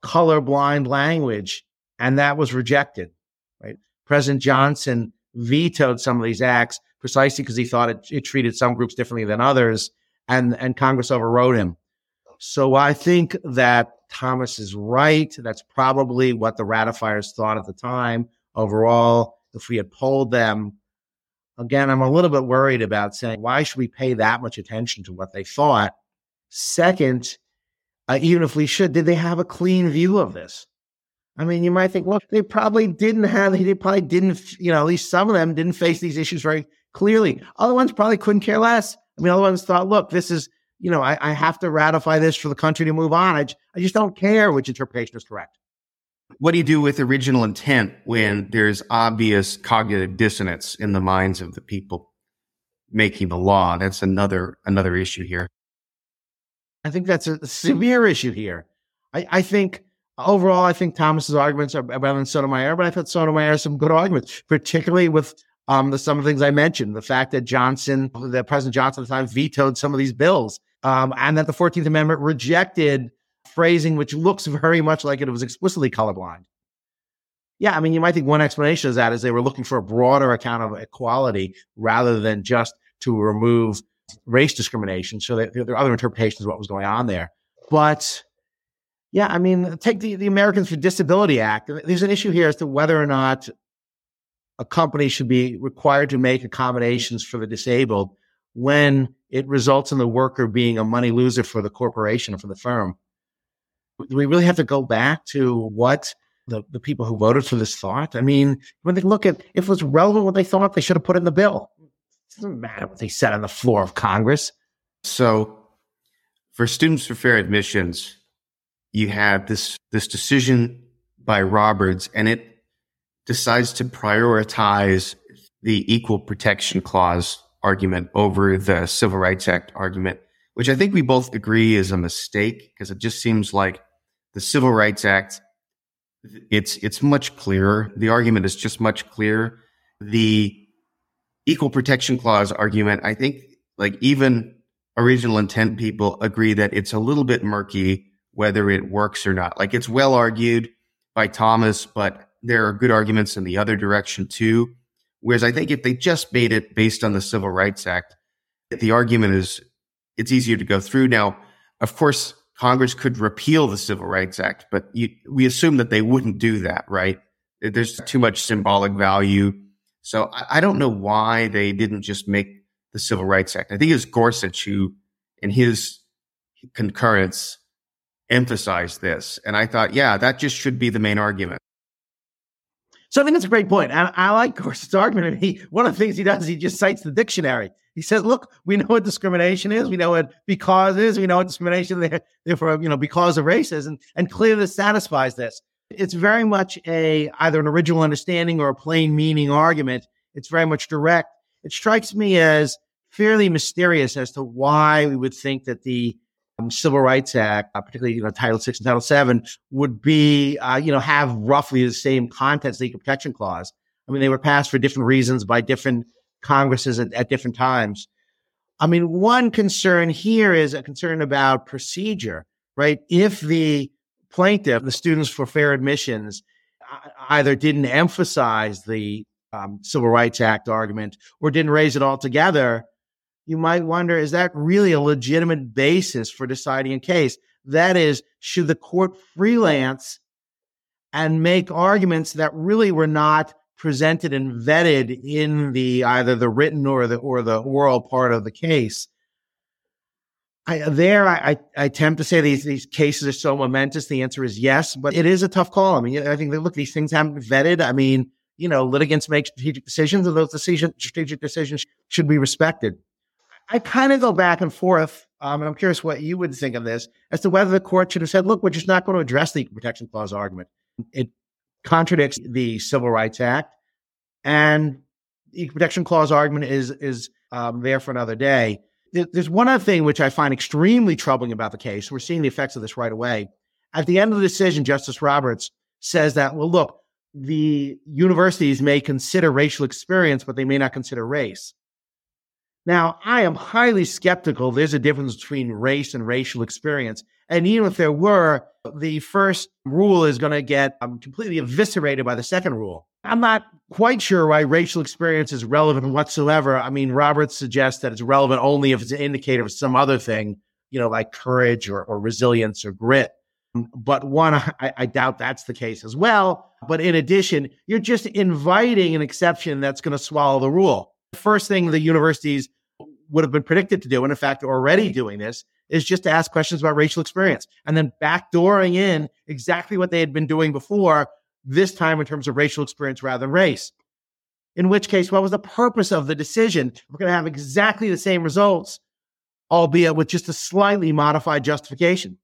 colorblind language, and that was rejected. Right? President Johnson vetoed some of these acts precisely because he thought it, it treated some groups differently than others, and and Congress overrode him. So I think that Thomas is right. That's probably what the ratifiers thought at the time. Overall, if we had polled them, again, I'm a little bit worried about saying, why should we pay that much attention to what they thought? Second, uh, even if we should, did they have a clean view of this? I mean, you might think, well, they probably didn't have, they probably didn't, you know, at least some of them didn't face these issues very clearly. Other ones probably couldn't care less. I mean, other ones thought, look, this is, you know, I, I have to ratify this for the country to move on. I, I just don't care which interpretation is correct. What do you do with original intent when there's obvious cognitive dissonance in the minds of the people making the law? That's another another issue here. I think that's a severe issue here. I, I think overall, I think Thomas's arguments are better than Sotomayor, but I thought Sotomayor has some good arguments, particularly with um, the, some of the things I mentioned. The fact that Johnson, that President Johnson at the time vetoed some of these bills, um, and that the 14th Amendment rejected phrasing which looks very much like it was explicitly colorblind. Yeah, I mean, you might think one explanation of that is they were looking for a broader account of equality rather than just to remove race discrimination. So there are other interpretations of what was going on there. But yeah, I mean, take the, the Americans with Disability Act. There's an issue here as to whether or not a company should be required to make accommodations for the disabled when it results in the worker being a money loser for the corporation or for the firm. We really have to go back to what the, the people who voted for this thought? I mean, when they look at if it was relevant what they thought, they should have put in the bill. It doesn't matter what they said on the floor of Congress. So, for students for fair admissions, you have this this decision by Roberts, and it decides to prioritize the Equal Protection Clause argument over the Civil Rights Act argument, which I think we both agree is a mistake because it just seems like the Civil Rights Act it's it's much clearer. The argument is just much clearer. The equal protection clause argument, I think like even original intent people agree that it's a little bit murky whether it works or not. Like it's well argued by Thomas, but there are good arguments in the other direction too. Whereas I think if they just made it based on the Civil Rights Act, the argument is it's easier to go through. Now, of course, Congress could repeal the Civil Rights Act, but you, we assume that they wouldn't do that, right? There's too much symbolic value so I, I don't know why they didn't just make the Civil Rights Act. I think it was Gorsuch who, in his concurrence, emphasized this. And I thought, yeah, that just should be the main argument. So I think that's a great point. And I like Gorsuch's argument. He, one of the things he does, he just cites the dictionary. He says, look, we know what discrimination is. We know what because is. We know what discrimination therefore, you know, because of race is. And, and clearly this satisfies this. It's very much a either an original understanding or a plain meaning argument. It's very much direct. It strikes me as fairly mysterious as to why we would think that the um, Civil Rights Act, uh, particularly you know Title Six and Title Seven, would be uh, you know have roughly the same contents the Equal Protection Clause. I mean, they were passed for different reasons by different Congresses at, at different times. I mean, one concern here is a concern about procedure, right? If the plaintiff, the Students for Fair Admissions, either didn't emphasize the um, Civil Rights Act argument or didn't raise it altogether, you might wonder is that really a legitimate basis for deciding a case? That is, should the court freelance and make arguments that really were not presented and vetted in the either the written or the or the oral part of the case? I, there, I, I attempt to say these these cases are so momentous. The answer is yes, but it is a tough call. I mean, I think look, these things haven't been vetted. I mean, you know, litigants make strategic decisions, and those decision, strategic decisions should be respected. I kind of go back and forth. Um, and I'm curious what you would think of this as to whether the court should have said, "Look, we're just not going to address the Protection Clause argument. It contradicts the Civil Rights Act." And the protection clause argument is is um, there for another day. There's one other thing which I find extremely troubling about the case. We're seeing the effects of this right away. At the end of the decision, Justice Roberts says that, well, look, the universities may consider racial experience, but they may not consider race. Now, I am highly skeptical there's a difference between race and racial experience. And even if there were, the first rule is going to get um, completely eviscerated by the second rule. I'm not quite sure why racial experience is relevant whatsoever. I mean, Roberts suggests that it's relevant only if it's an indicator of some other thing, you know, like courage or, or resilience or grit. But one, I, I, doubt that's the case as well. But in addition, you're just inviting an exception that's going to swallow the rule. The first thing the universities would have been predicted to do, and in fact, already doing this, is just to ask questions about racial experience and then backdooring in exactly what they had been doing before, this time in terms of racial experience rather than race. In which case, what was the purpose of the decision? We're going to have exactly the same results, albeit with just a slightly modified justification.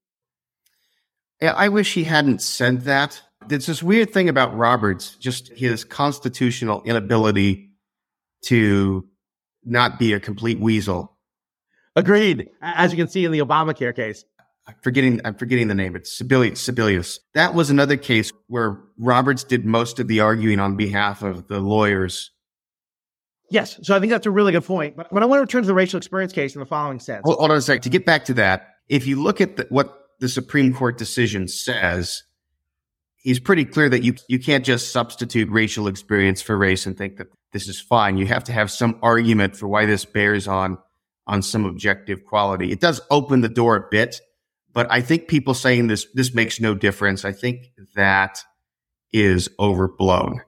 Yeah, I wish he hadn't said that. There's this weird thing about Roberts, just his constitutional inability to not be a complete weasel. Agreed. As you can see in the Obamacare case. I'm forgetting, I'm forgetting the name. It's. Sebelius. That was another case where Roberts did most of the arguing on behalf of the lawyers. Yes. So I think that's a really good point. But, but I want to return to the racial experience case in the following sense. Hold, hold on a second. To get back to that, if you look at the, what the Supreme Court decision says, he's pretty clear that you you can't just substitute racial experience for race and think that this is fine. You have to have some argument for why this bears on on some objective quality. It does open the door a bit, but I think people saying this this makes no difference. I think that is overblown.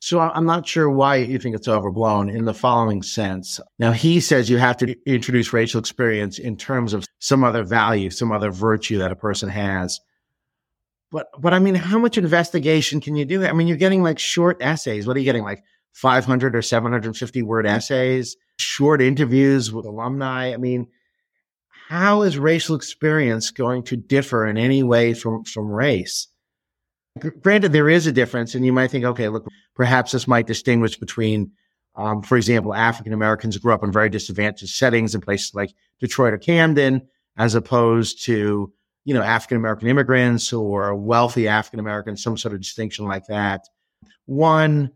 So I'm not sure why you think it's overblown in the following sense. Now, he says you have to introduce racial experience in terms of some other value, some other virtue that a person has. But, but I mean, how much investigation can you do? I mean, you're getting like short essays. What are you getting? Like 500 or 750 word essays, short interviews with alumni. I mean, how is racial experience going to differ in any way from, from race? Granted, there is a difference, and you might think, okay, look, perhaps this might distinguish between, um, for example, African Americans who grew up in very disadvantaged settings in places like Detroit or Camden, as opposed to, you know, African American immigrants or wealthy African Americans, some sort of distinction like that. One,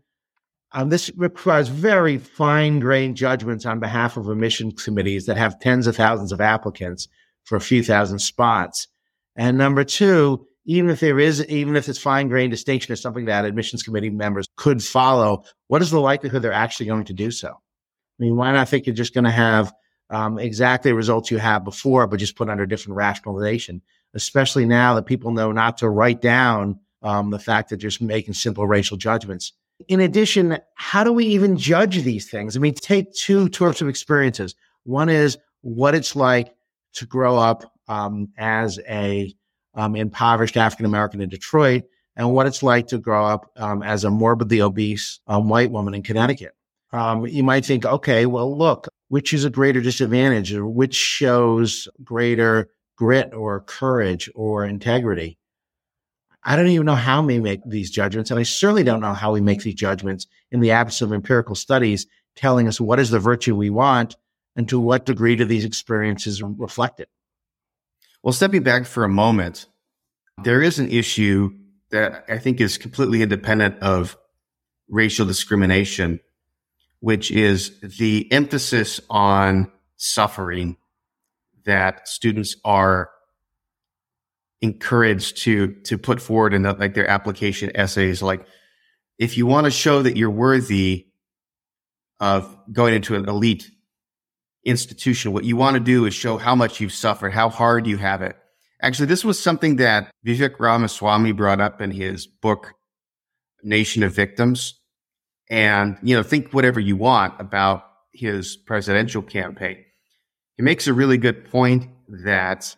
um, this requires very fine grained judgments on behalf of admissions committees that have tens of thousands of applicants for a few thousand spots. And number two, even if there is, even if this fine grained distinction is something that admissions committee members could follow, what is the likelihood they're actually going to do so? I mean, why not think you're just going to have um, exactly the results you have before, but just put under different rationalization, especially now that people know not to write down um, the fact that just making simple racial judgments. In addition, how do we even judge these things? I mean, take two sorts of experiences. One is what it's like to grow up um, as a um, impoverished African American in Detroit and what it's like to grow up um, as a morbidly obese um, white woman in Connecticut. Um, you might think, okay, well, look, which is a greater disadvantage or which shows greater grit or courage or integrity? I don't even know how we make these judgments. And I certainly don't know how we make these judgments in the absence of empirical studies telling us what is the virtue we want and to what degree do these experiences reflect it. Well, stepping back for a moment, there uh-huh. is an issue that I think is completely independent of racial discrimination, which is the emphasis on suffering that students are encouraged to to put forward in the, like their application essays like if you want to show that you're worthy of going into an elite institution. What you want to do is show how much you've suffered, how hard you have it. Actually, this was something that Vivek Ramaswamy brought up in his book, Nation of Victims. And, you know, think whatever you want about his presidential campaign. He makes a really good point that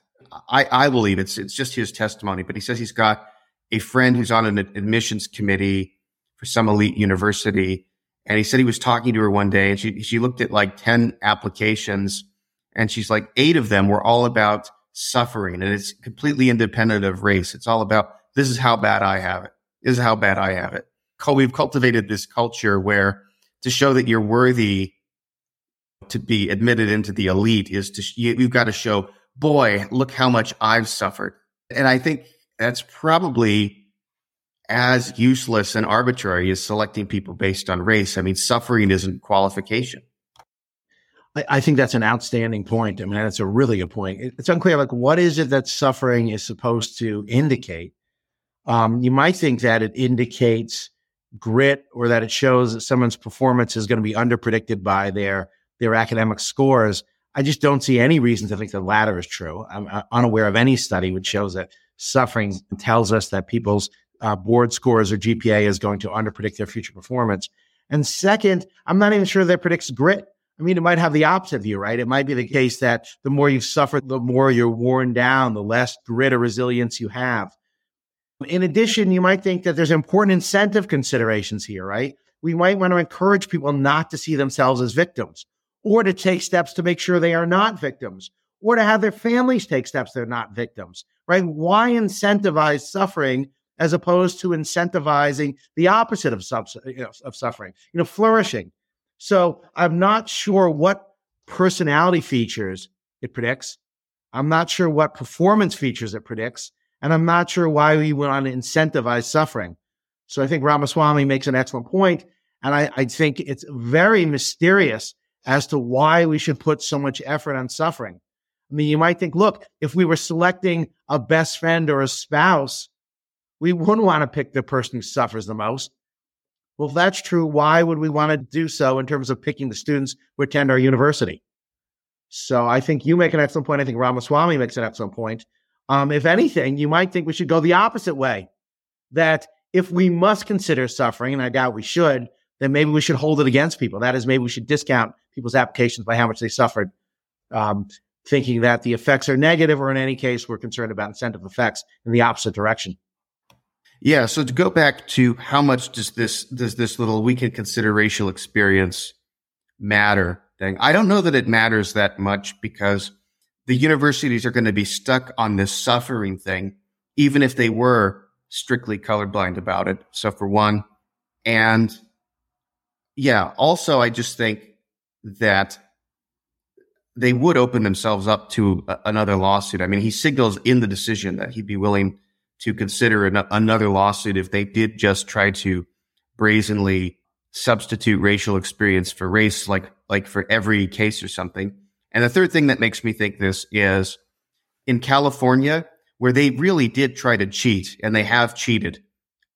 I, I believe it's, it's just his testimony, but he says he's got a friend who's on an admissions committee for some elite university and he said he was talking to her one day and she, she looked at like 10 applications and she's like, eight of them were all about suffering and it's completely independent of race. It's all about this is how bad I have it. This is how bad I have it. we've cultivated this culture where to show that you're worthy to be admitted into the elite is to you, you've got to show, boy, look how much I've suffered. And I think that's probably as useless and arbitrary as selecting people based on race. I mean, suffering isn't qualification. I, think that's an outstanding point. I mean, that's a really good point. It's unclear, like, what is it that suffering is supposed to indicate? Um, you might think that it indicates grit or that it shows that someone's performance is going to be underpredicted by their their academic scores. I just don't see any reason to think the latter is true. I'm unaware of any study which shows that suffering tells us that people's uh, board scores or GPA is going to underpredict their future performance. And second, I'm not even sure that predicts grit. I mean, it might have the opposite view, right? It might be the case that the more you've suffered, the more you're worn down, the less grit or resilience you have. In addition, you might think that there's important incentive considerations here, right? We might want to encourage people not to see themselves as victims or to take steps to make sure they are not victims or to have their families take steps they're not victims, right? Why incentivize suffering as opposed to incentivizing the opposite of, you know, of suffering, you know, flourishing? So I'm not sure what personality features it predicts. I'm not sure what performance features it predicts. And I'm not sure why we want to incentivize suffering. So I think Ramaswamy makes an excellent point, And I, I think it's very mysterious as to why we should put so much effort on suffering. I mean, you might think, look, if we were selecting a best friend or a spouse, we wouldn't want to pick the person who suffers the most. Well, if that's true, why would we want to do so in terms of picking the students who attend our university? So I think you make an excellent point. I think Ramaswamy makes an excellent point. Um, if anything, you might think we should go the opposite way. That if we must consider suffering, and I doubt we should, then maybe we should hold it against people. That is, maybe we should discount people's applications by how much they suffered, um, thinking that the effects are negative, or in any case, we're concerned about incentive effects in the opposite direction. Yeah. So to go back to how much does this does this little we can consider racial experience matter thing? I don't know that it matters that much because the universities are going to be stuck on this suffering thing, even if they were strictly colorblind about it. So for one, and yeah, also I just think that they would open themselves up to a, another lawsuit. I mean, he signals in the decision that he'd be willing to consider an, another lawsuit if they did just try to brazenly substitute racial experience for race, like like for every case or something. And the third thing that makes me think this is in California, where they really did try to cheat, and they have cheated,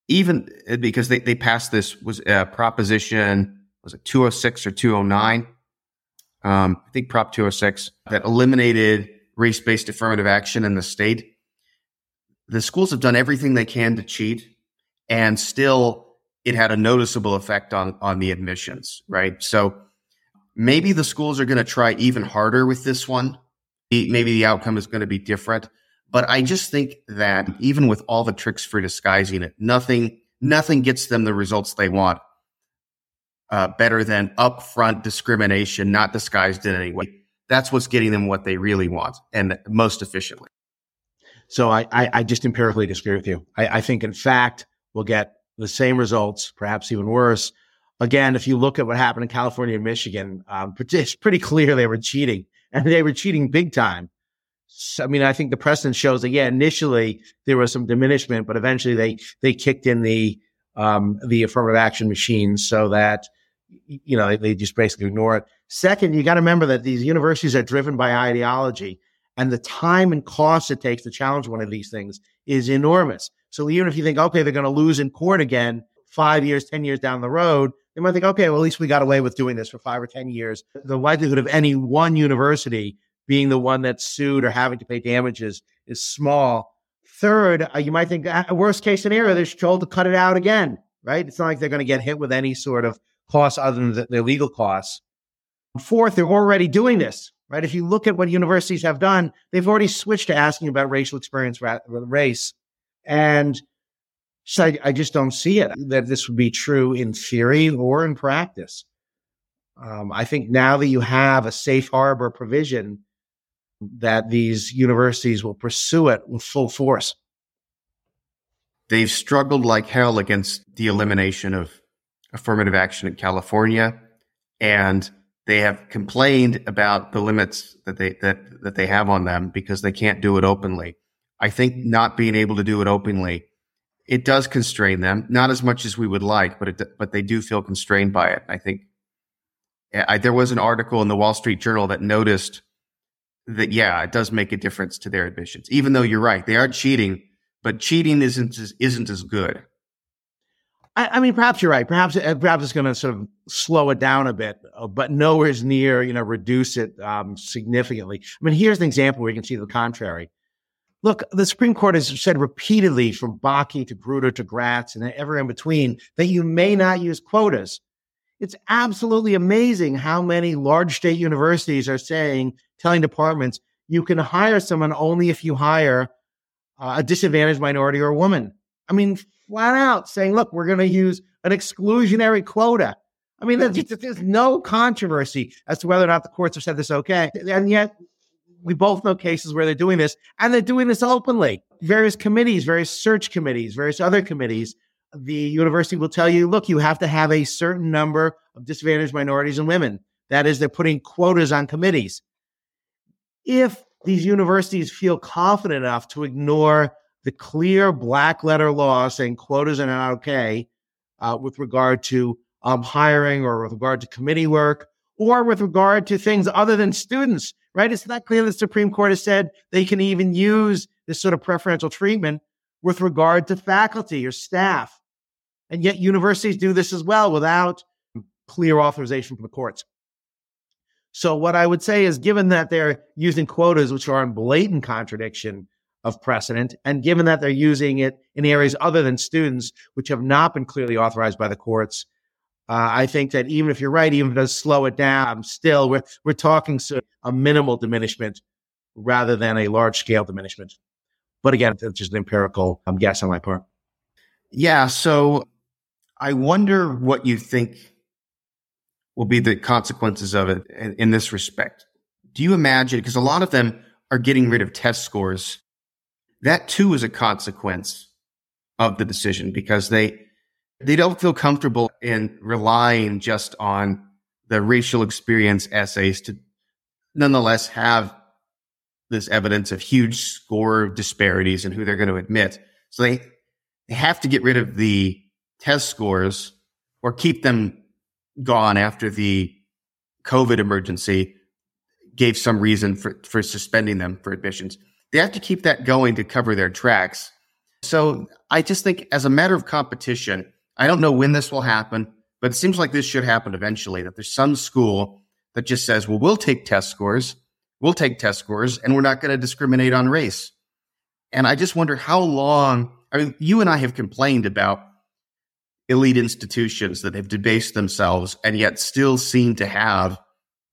even uh, because they, they passed this was a proposition was it 206 or 209 um, i think prop 206 that eliminated race-based affirmative action in the state. The schools have done everything they can to cheat and still it had a noticeable effect on on the admissions right? So maybe the schools are going to try even harder with this one. Maybe the outcome is going to be different but i just think that even with all the tricks for disguising it nothing nothing gets them the results they want uh, better than upfront discrimination not disguised in any way that's what's getting them what they really want and most efficiently so I, I, I just empirically disagree with you. I, I think, in fact, we'll get the same results, perhaps even worse. Again, if you look at what happened in California and Michigan, um, it's pretty clear they were cheating, and they were cheating big time. So, I mean, I think the precedent shows that yeah, initially there was some diminishment, but eventually they they kicked in the um, the affirmative action machine so that you know they, they just basically ignore it. Second, you got to remember that these universities are driven by ideology and the time and cost it takes to challenge one of these things is enormous. So even if you think, okay, they're going to lose in court again five years, 10 years down the road, they might think, okay, well, at least we got away with doing this for five or 10 years. The likelihood of any one university being the one that's sued or having to pay damages is small. Third, uh, you might think, uh, worst case scenario, they're told to cut it out again, right? It's not like they're going to get hit with any sort of costs other than the, their legal costs. Fourth, they're already doing this right? If you look at what universities have done, they've already switched to asking about racial experience, rather race. And so I, I just don't see it that this would be true in theory or in practice. Um, I think now that you have a safe harbor provision, that these universities will pursue it with full force. they've struggled like hell against the elimination of affirmative action in California. And they have complained about the limits that they, that, that they have on them because they can't do it openly. I think not being able to do it openly, it does constrain them, not as much as we would like, but it, but they do feel constrained by it. I think I, there was an article in the Wall Street Journal that noticed that, yeah, it does make a difference to their admissions, even though you're right. They are cheating, but cheating isn't, as, isn't as good. I, I mean, perhaps you're right. Perhaps, uh, perhaps it's going to sort of slow it down a bit, uh, but nowhere near, you know, reduce it um, significantly. I mean, here's an example where you can see the contrary. Look, the Supreme Court has said repeatedly from Bakke to Grutter to Gratz and ever in between that you may not use quotas. It's absolutely amazing how many large state universities are saying, telling departments, you can hire someone only if you hire uh, a disadvantaged minority or a woman. I mean, flat out saying, look, we're going to use an exclusionary quota. I mean, there's, there's no controversy as to whether or not the courts have said this okay. And yet, we both know cases where they're doing this, and they're doing this openly. Various committees, various search committees, various other committees the university will tell you, look, you have to have a certain number of disadvantaged minorities and women. That is, they're putting quotas on committees. If these universities feel confident enough to ignore the clear black letter law saying quotas are not okay uh, with regard to um, hiring or with regard to committee work or with regard to things other than students, right? It's not clear the Supreme Court has said they can even use this sort of preferential treatment with regard to faculty or staff. And yet universities do this as well without clear authorization from the courts. So what I would say is given that they're using quotas, which are in blatant contradiction of precedent, and given that they're using it in areas other than students, which have not been clearly authorized by the courts, uh, I think that even if you're right, even if it does slow it down, still we're, we're talking a minimal diminishment rather than a large scale diminishment. But again, it's just an empirical um, guess on my part. Yeah. So I wonder what you think will be the consequences of it in, in this respect. Do you imagine, because a lot of them are getting rid of test scores, that too is a consequence of the decision because they, they don't feel comfortable in relying just on the racial experience essays to nonetheless have this evidence of huge score disparities and who they're going to admit. So they, they have to get rid of the test scores or keep them gone after the COVID emergency gave some reason for, for suspending them for admissions. They have to keep that going to cover their tracks. So I just think as a matter of competition, I don't know when this will happen, but it seems like this should happen eventually that there's some school that just says, well, we'll take test scores We'll take test scores and we're not going to discriminate on race. And I just wonder how long, I mean, you and I have complained about elite institutions that have debased themselves and yet still seem to have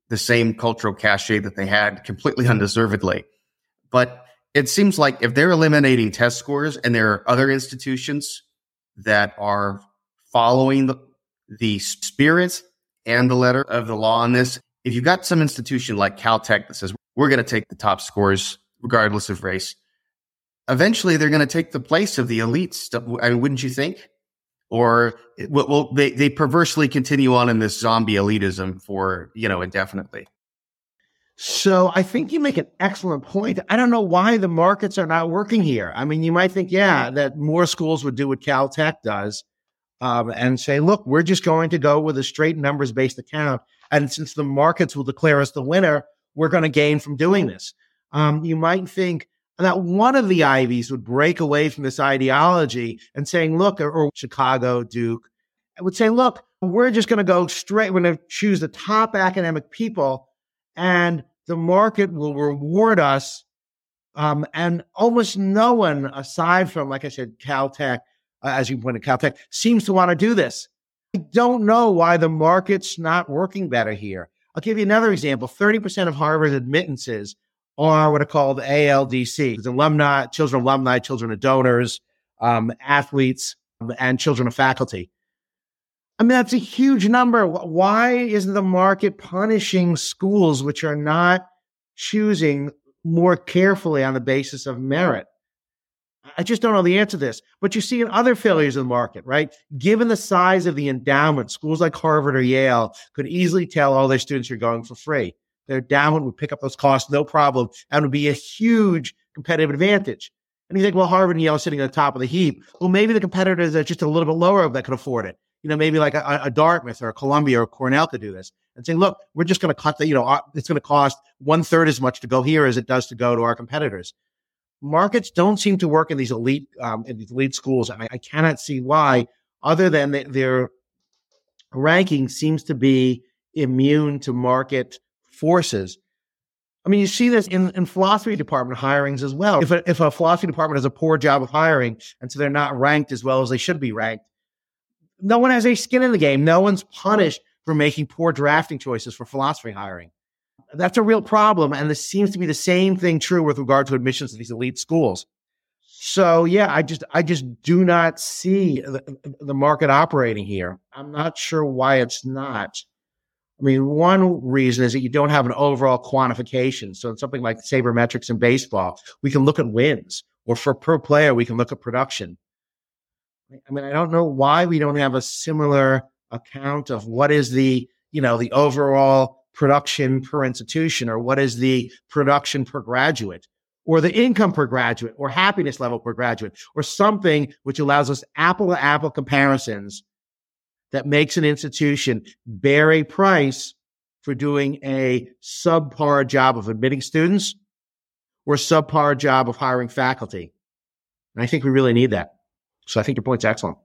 the same cultural cachet that they had completely undeservedly. But it seems like if they're eliminating test scores and there are other institutions that are following the, the spirit and the letter of the law on this, if you've got some institution like Caltech that says we're going to take the top scores regardless of race, eventually they're going to take the place of the elites. I mean, wouldn't you think? Or well, they they perversely continue on in this zombie elitism for you know indefinitely. So I think you make an excellent point. I don't know why the markets are not working here. I mean, you might think, yeah, that more schools would do what Caltech does um, and say, look, we're just going to go with a straight numbers based account. And since the markets will declare us the winner, we're going to gain from doing this. Um, you might think that one of the Ivies would break away from this ideology and saying, look, or, Chicago, Duke, would say, look, we're just going to go straight, we're going to choose the top academic people and the market will reward us. Um, and almost no one aside from, like I said, Caltech, uh, as you pointed, Caltech seems to want to do this. I don't know why the market's not working better here. I'll give you another example. 30% of Harvard's admittances are what are called ALDC, alumni, children of alumni, children of donors, um, athletes, um, and children of faculty. I mean, that's a huge number. Why isn't the market punishing schools which are not choosing more carefully on the basis of merit? I just don't know the answer to this. But you see in other failures of the market, right? Given the size of the endowment, schools like Harvard or Yale could easily tell all their students you're going for free. Their endowment would pick up those costs, no problem, and would be a huge competitive advantage. And you think, well, Harvard and Yale are sitting at the top of the heap. Well, maybe the competitors are just a little bit lower that could afford it. You know, maybe like a, a Dartmouth or a Columbia or Cornell could do this and saying, look, we're just going to cut the, you know, uh, it's going to cost one third as much to go here as it does to go to our competitors. Markets don't seem to work in these elite, um, in these elite schools. I, I cannot see why, other than the, their ranking seems to be immune to market forces. I mean, you see this in, in philosophy department hirings as well. If a, if a philosophy department has a poor job of hiring and so they're not ranked as well as they should be ranked, no one has a skin in the game. No one's punished for making poor drafting choices for philosophy hiring. That's a real problem. And this seems to be the same thing true with regard to admissions to these elite schools. So yeah, I just I just do not see the, the market operating here. I'm not sure why it's not. I mean, one reason is that you don't have an overall quantification. So in something like sabermetrics in baseball, we can look at wins, or for per player, we can look at production. I mean, I don't know why we don't have a similar account of what is the, you know, the overall production per institution, or what is the production per graduate, or the income per graduate, or happiness level per graduate, or something which allows us apple to apple comparisons that makes an institution bear a price for doing a subpar job of admitting students or subpar job of hiring faculty. And I think we really need that. So I think your point's excellent.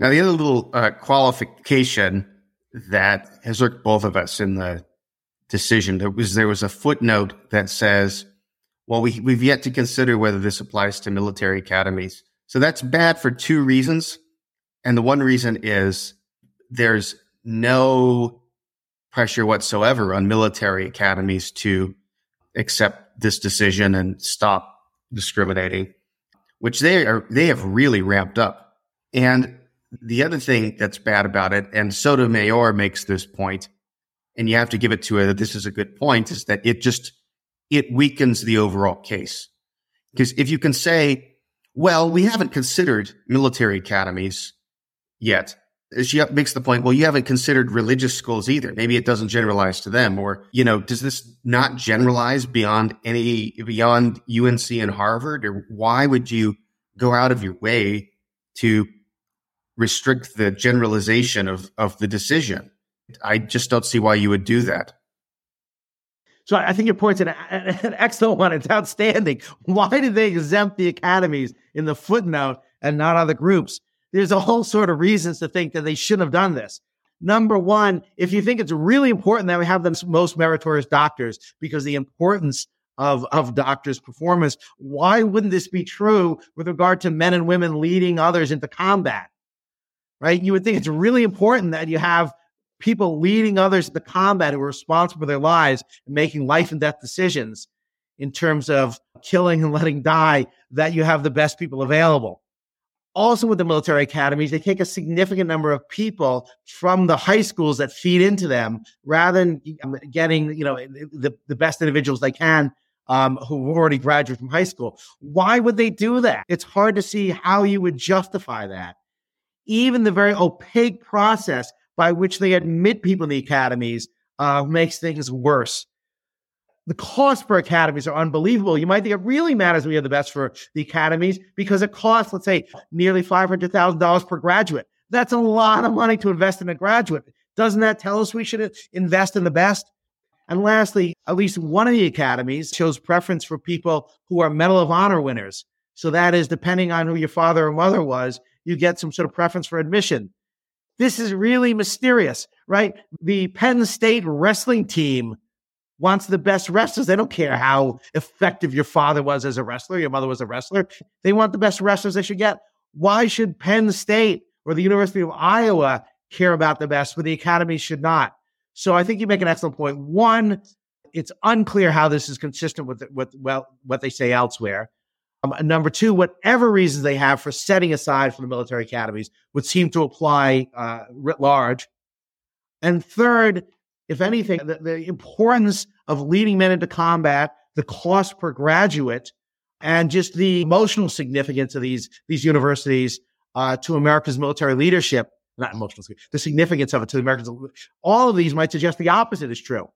Now, the other little uh, qualification that has irked both of us in the decision there was there was a footnote that says, "Well, we we've yet to consider whether this applies to military academies." So that's bad for two reasons. And the one reason is there's no pressure whatsoever on military academies to accept this decision and stop discriminating, which they are, they have really ramped up. And the other thing that's bad about it, and Sotomayor makes this point, and you have to give it to her that this is a good point, is that it just, it weakens the overall case. Because if you can say, well, we haven't considered military academies yet. She makes the point, well, you haven't considered religious schools either. Maybe it doesn't generalize to them. Or, you know, does this not generalize beyond any, beyond UNC and Harvard? Or why would you go out of your way to restrict the generalization of, of the decision? I just don't see why you would do that. So I think your point's an, an excellent one. It's outstanding. Why did they exempt the academies in the footnote and not other groups? there's a whole sort of reasons to think that they shouldn't have done this. Number one, if you think it's really important that we have the most meritorious doctors because the importance of, of doctors' performance, why wouldn't this be true with regard to men and women leading others into combat? Right? You would think it's really important that you have people leading others into combat who are responsible for their lives and making life and death decisions in terms of killing and letting die, that you have the best people available also with the military academies, they take a significant number of people from the high schools that feed into them rather than um, getting, you know, the, the best individuals they can um, who already graduated from high school. Why would they do that? It's hard to see how you would justify that. Even the very opaque process by which they admit people in the academies uh, makes things worse the cost for academies are unbelievable. You might think it really matters we have the best for the academies because it costs, let's say, nearly $500,000 per graduate. That's a lot of money to invest in a graduate. Doesn't that tell us we should invest in the best? And lastly, at least one of the academies shows preference for people who are Medal of Honor winners. So that is, depending on who your father or mother was, you get some sort of preference for admission. This is really mysterious, right? The Penn State wrestling team wants the best wrestlers. They don't care how effective your father was as a wrestler, your mother was a wrestler. They want the best wrestlers they should get. Why should Penn State or the University of Iowa care about the best, but the academy should not? So I think you make an excellent point. One, it's unclear how this is consistent with with well what they say elsewhere. Um, number two, whatever reasons they have for setting aside from the military academies would seem to apply uh, writ large. And third, if anything, the, the importance of leading men into combat, the cost per graduate, and just the emotional significance of these, these universities uh, to America's military leadership, not emotional, the significance of it to the Americans. All of these might suggest the opposite is true.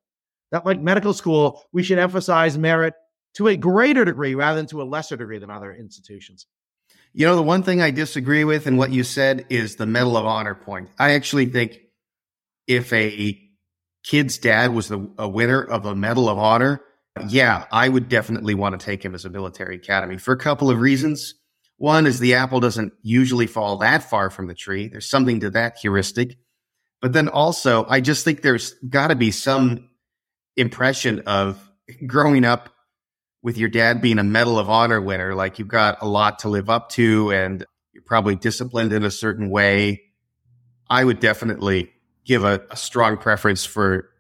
That like medical school, we should emphasize merit to a greater degree rather than to a lesser degree than other institutions. You know, the one thing I disagree with in what you said is the Medal of Honor point. I actually think if a kid's dad was the, a winner of a Medal of Honor, yeah, I would definitely want to take him as a military academy for a couple of reasons. One is the apple doesn't usually fall that far from the tree. There's something to that heuristic. But then also, I just think there's got to be some impression of growing up with your dad being a Medal of Honor winner. Like you've got a lot to live up to and you're probably disciplined in a certain way. I would definitely give a, a strong preference for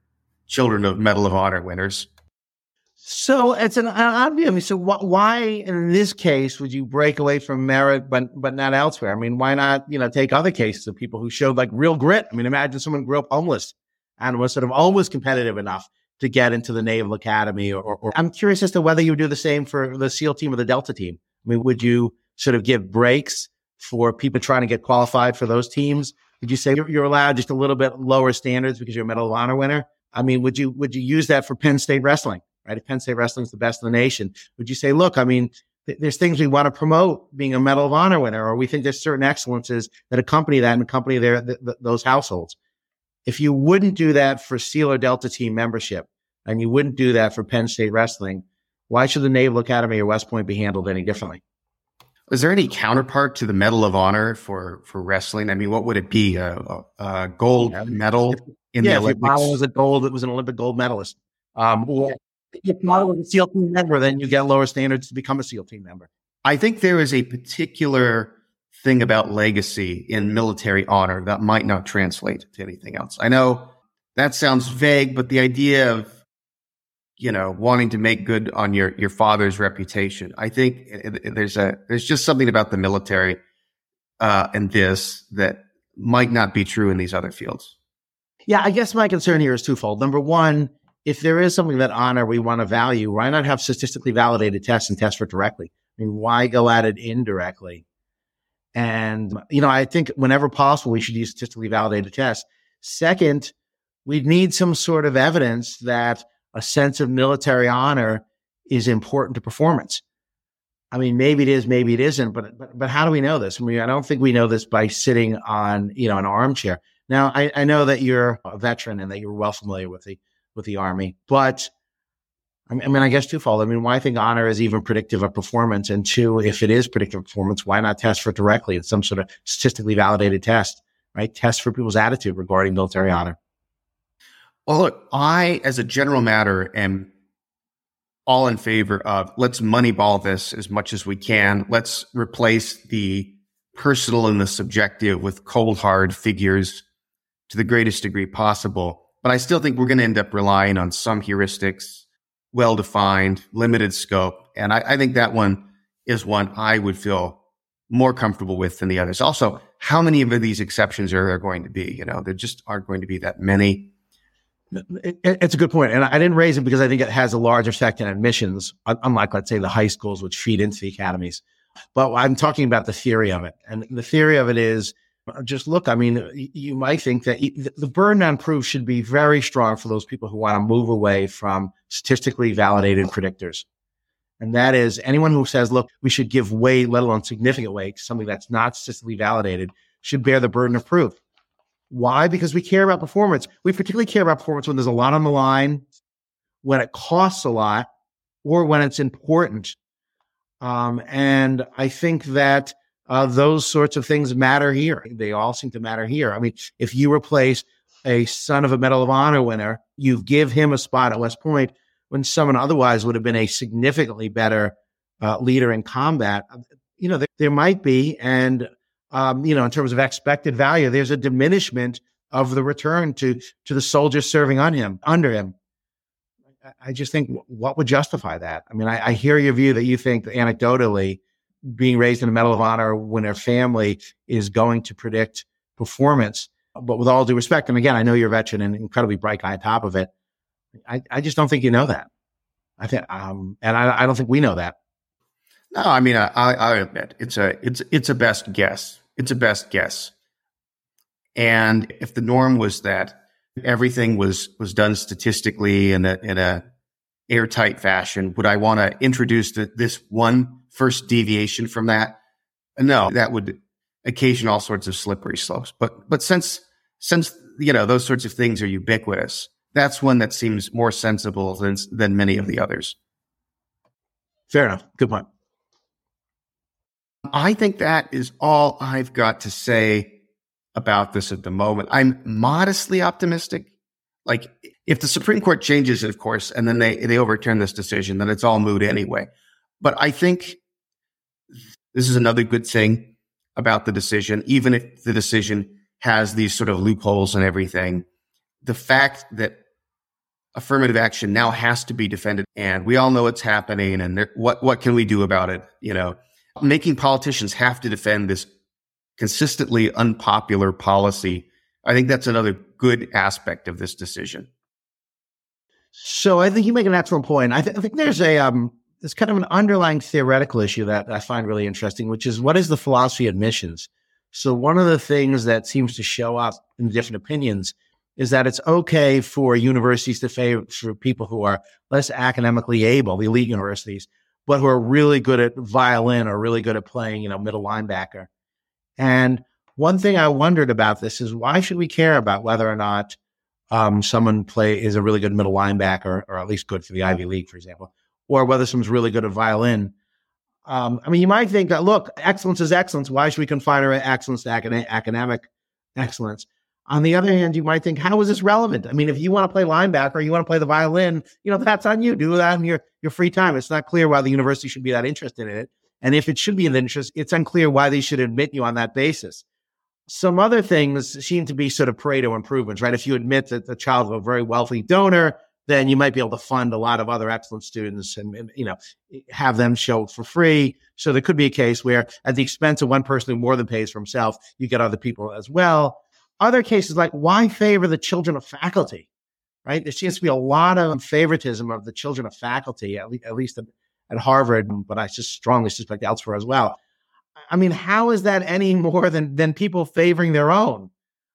children of Medal of Honor winners. So it's an odd. I mean, so wh- why in this case would you break away from merit, but but not elsewhere? I mean, why not you know take other cases of people who showed like real grit? I mean, imagine someone grew up homeless and was sort of almost competitive enough to get into the Naval Academy. Or, or I'm curious as to whether you would do the same for the SEAL team or the Delta team. I mean, would you sort of give breaks for people trying to get qualified for those teams? Would you say you're, allowed just a little bit lower standards because you're a Medal of Honor winner? I mean, would you would you use that for Penn State wrestling? right? If Penn State wrestling is the best in the nation, would you say, look, I mean, th- there's things we want to promote being a Medal of Honor winner, or we think there's certain excellences that accompany that and accompany their, th- th- those households. If you wouldn't do that for SEAL or Delta team membership, and you wouldn't do that for Penn State wrestling, why should the Naval Academy or West Point be handled any differently? Is there any counterpart to the Medal of Honor for for wrestling? I mean, what would it be? A, a, gold medal in yeah, the Olympics? If your was a gold, it was an Olympic gold medalist. Um, or if not a SEAL team member, then you get lower standards to become a SEAL team member. I think there is a particular thing about legacy in military honor that might not translate to anything else. I know that sounds vague, but the idea of you know wanting to make good on your your father's reputation, I think it, it, there's a there's just something about the military uh, and this that might not be true in these other fields. Yeah, I guess my concern here is twofold. Number one, if there is something that honor we want to value, why not have statistically validated tests and test for it directly? I mean, why go at it indirectly? And, you know, I think whenever possible, we should use statistically validated tests. Second, we need some sort of evidence that a sense of military honor is important to performance. I mean, maybe it is, maybe it isn't, but, but, but how do we know this? I mean, I don't think we know this by sitting on, you know, an armchair. Now, I, I know that you're a veteran and that you're well familiar with the with the Army. But I mean, I guess twofold. I mean, why I think honor is even predictive of performance? And two, if it is predictive performance, why not test for it directly in some sort of statistically validated test, right? Test for people's attitude regarding military honor. Well, look, I, as a general matter, am all in favor of let's moneyball this as much as we can. Let's replace the personal and the subjective with cold, hard figures to the greatest degree possible. But I still think we're going to end up relying on some heuristics, well defined, limited scope. And I, I, think that one is one I would feel more comfortable with than the others. Also, how many of these exceptions are there going to be? You know, there just aren't going to be that many. It's a good point. And I didn't raise it because I think it has a large effect on admissions, unlike, let's say, the high schools, which feed into the academies. But I'm talking about the theory of it. And the theory of it is just look, I mean, you might think that the burden on proof should be very strong for those people who want to move away from statistically validated predictors. And that is anyone who says, look, we should give weight, let alone significant weight, to something that's not statistically validated, should bear the burden of proof. Why? Because we care about performance. We particularly care about performance when there's a lot on the line, when it costs a lot, or when it's important. Um, and I think that uh, those sorts of things matter here. They all seem to matter here. I mean, if you replace a son of a Medal of Honor winner, you give him a spot at West Point when someone otherwise would have been a significantly better uh, leader in combat. You know, there, there might be, and um, you know, in terms of expected value, there's a diminishment of the return to to the soldiers serving on him under him. I just think what would justify that? I mean, I, I hear your view that you think anecdotally being raised in a Medal of Honor when their family is going to predict performance. But with all due respect, and again, I know you're a veteran and incredibly bright guy on top of it. I, I just don't think you know that. I think, um, and I, I don't think we know that. No, I mean, I, I admit it's a it's it's a best guess. It's a best guess. And if the norm was that everything was was done statistically in a in a airtight fashion, would I want to introduce the, this one first deviation from that? No, that would occasion all sorts of slippery slopes. But but since since you know those sorts of things are ubiquitous, that's one that seems more sensible than than many of the others. Fair enough. Good point. I think that is all I've got to say about this at the moment. I'm modestly optimistic. Like if the Supreme Court changes it, of course, and then they, they overturn this decision, then it's all moot anyway. But I think this is another good thing about the decision, even if the decision has these sort of loopholes and everything. The fact that affirmative action now has to be defended and we all know it's happening and what, what can we do about it? You know, making politicians have to defend this consistently unpopular policy. I think that's another good aspect of this decision. So I think you make an excellent point. I, th- I think there's a um, there's kind of an underlying theoretical issue that I find really interesting, which is what is the philosophy of admissions? So one of the things that seems to show up in different opinions is that it's okay for universities to favor for people who are less academically able, the elite universities, but who are really good at violin or really good at playing, you know, middle linebacker. And one thing I wondered about this is why should we care about whether or not um, someone play is a really good middle linebacker, or at least good for the Ivy League, for example, or whether someone's really good at violin. Um, I mean, you might think that look, excellence is excellence. Why should we confine our excellence to academic excellence? On the other hand, you might think, how is this relevant? I mean, if you want to play linebacker, you want to play the violin, you know, that's on you. Do that in your, your free time. It's not clear why the university should be that interested in it. And if it should be an interest, it's unclear why they should admit you on that basis. Some other things seem to be sort of Pareto improvements, right? If you admit that the child of a very wealthy donor, then you might be able to fund a lot of other excellent students and, and, you know have them show for free. So there could be a case where, at the expense of one person who more than pays for himself, you get other people as well. Other cases like why favor the children of faculty, right? There seems to be a lot of favoritism of the children of faculty, at, le- at least at, at Harvard, but I just strongly suspect elsewhere as well. I mean, how is that any more than than people favoring their own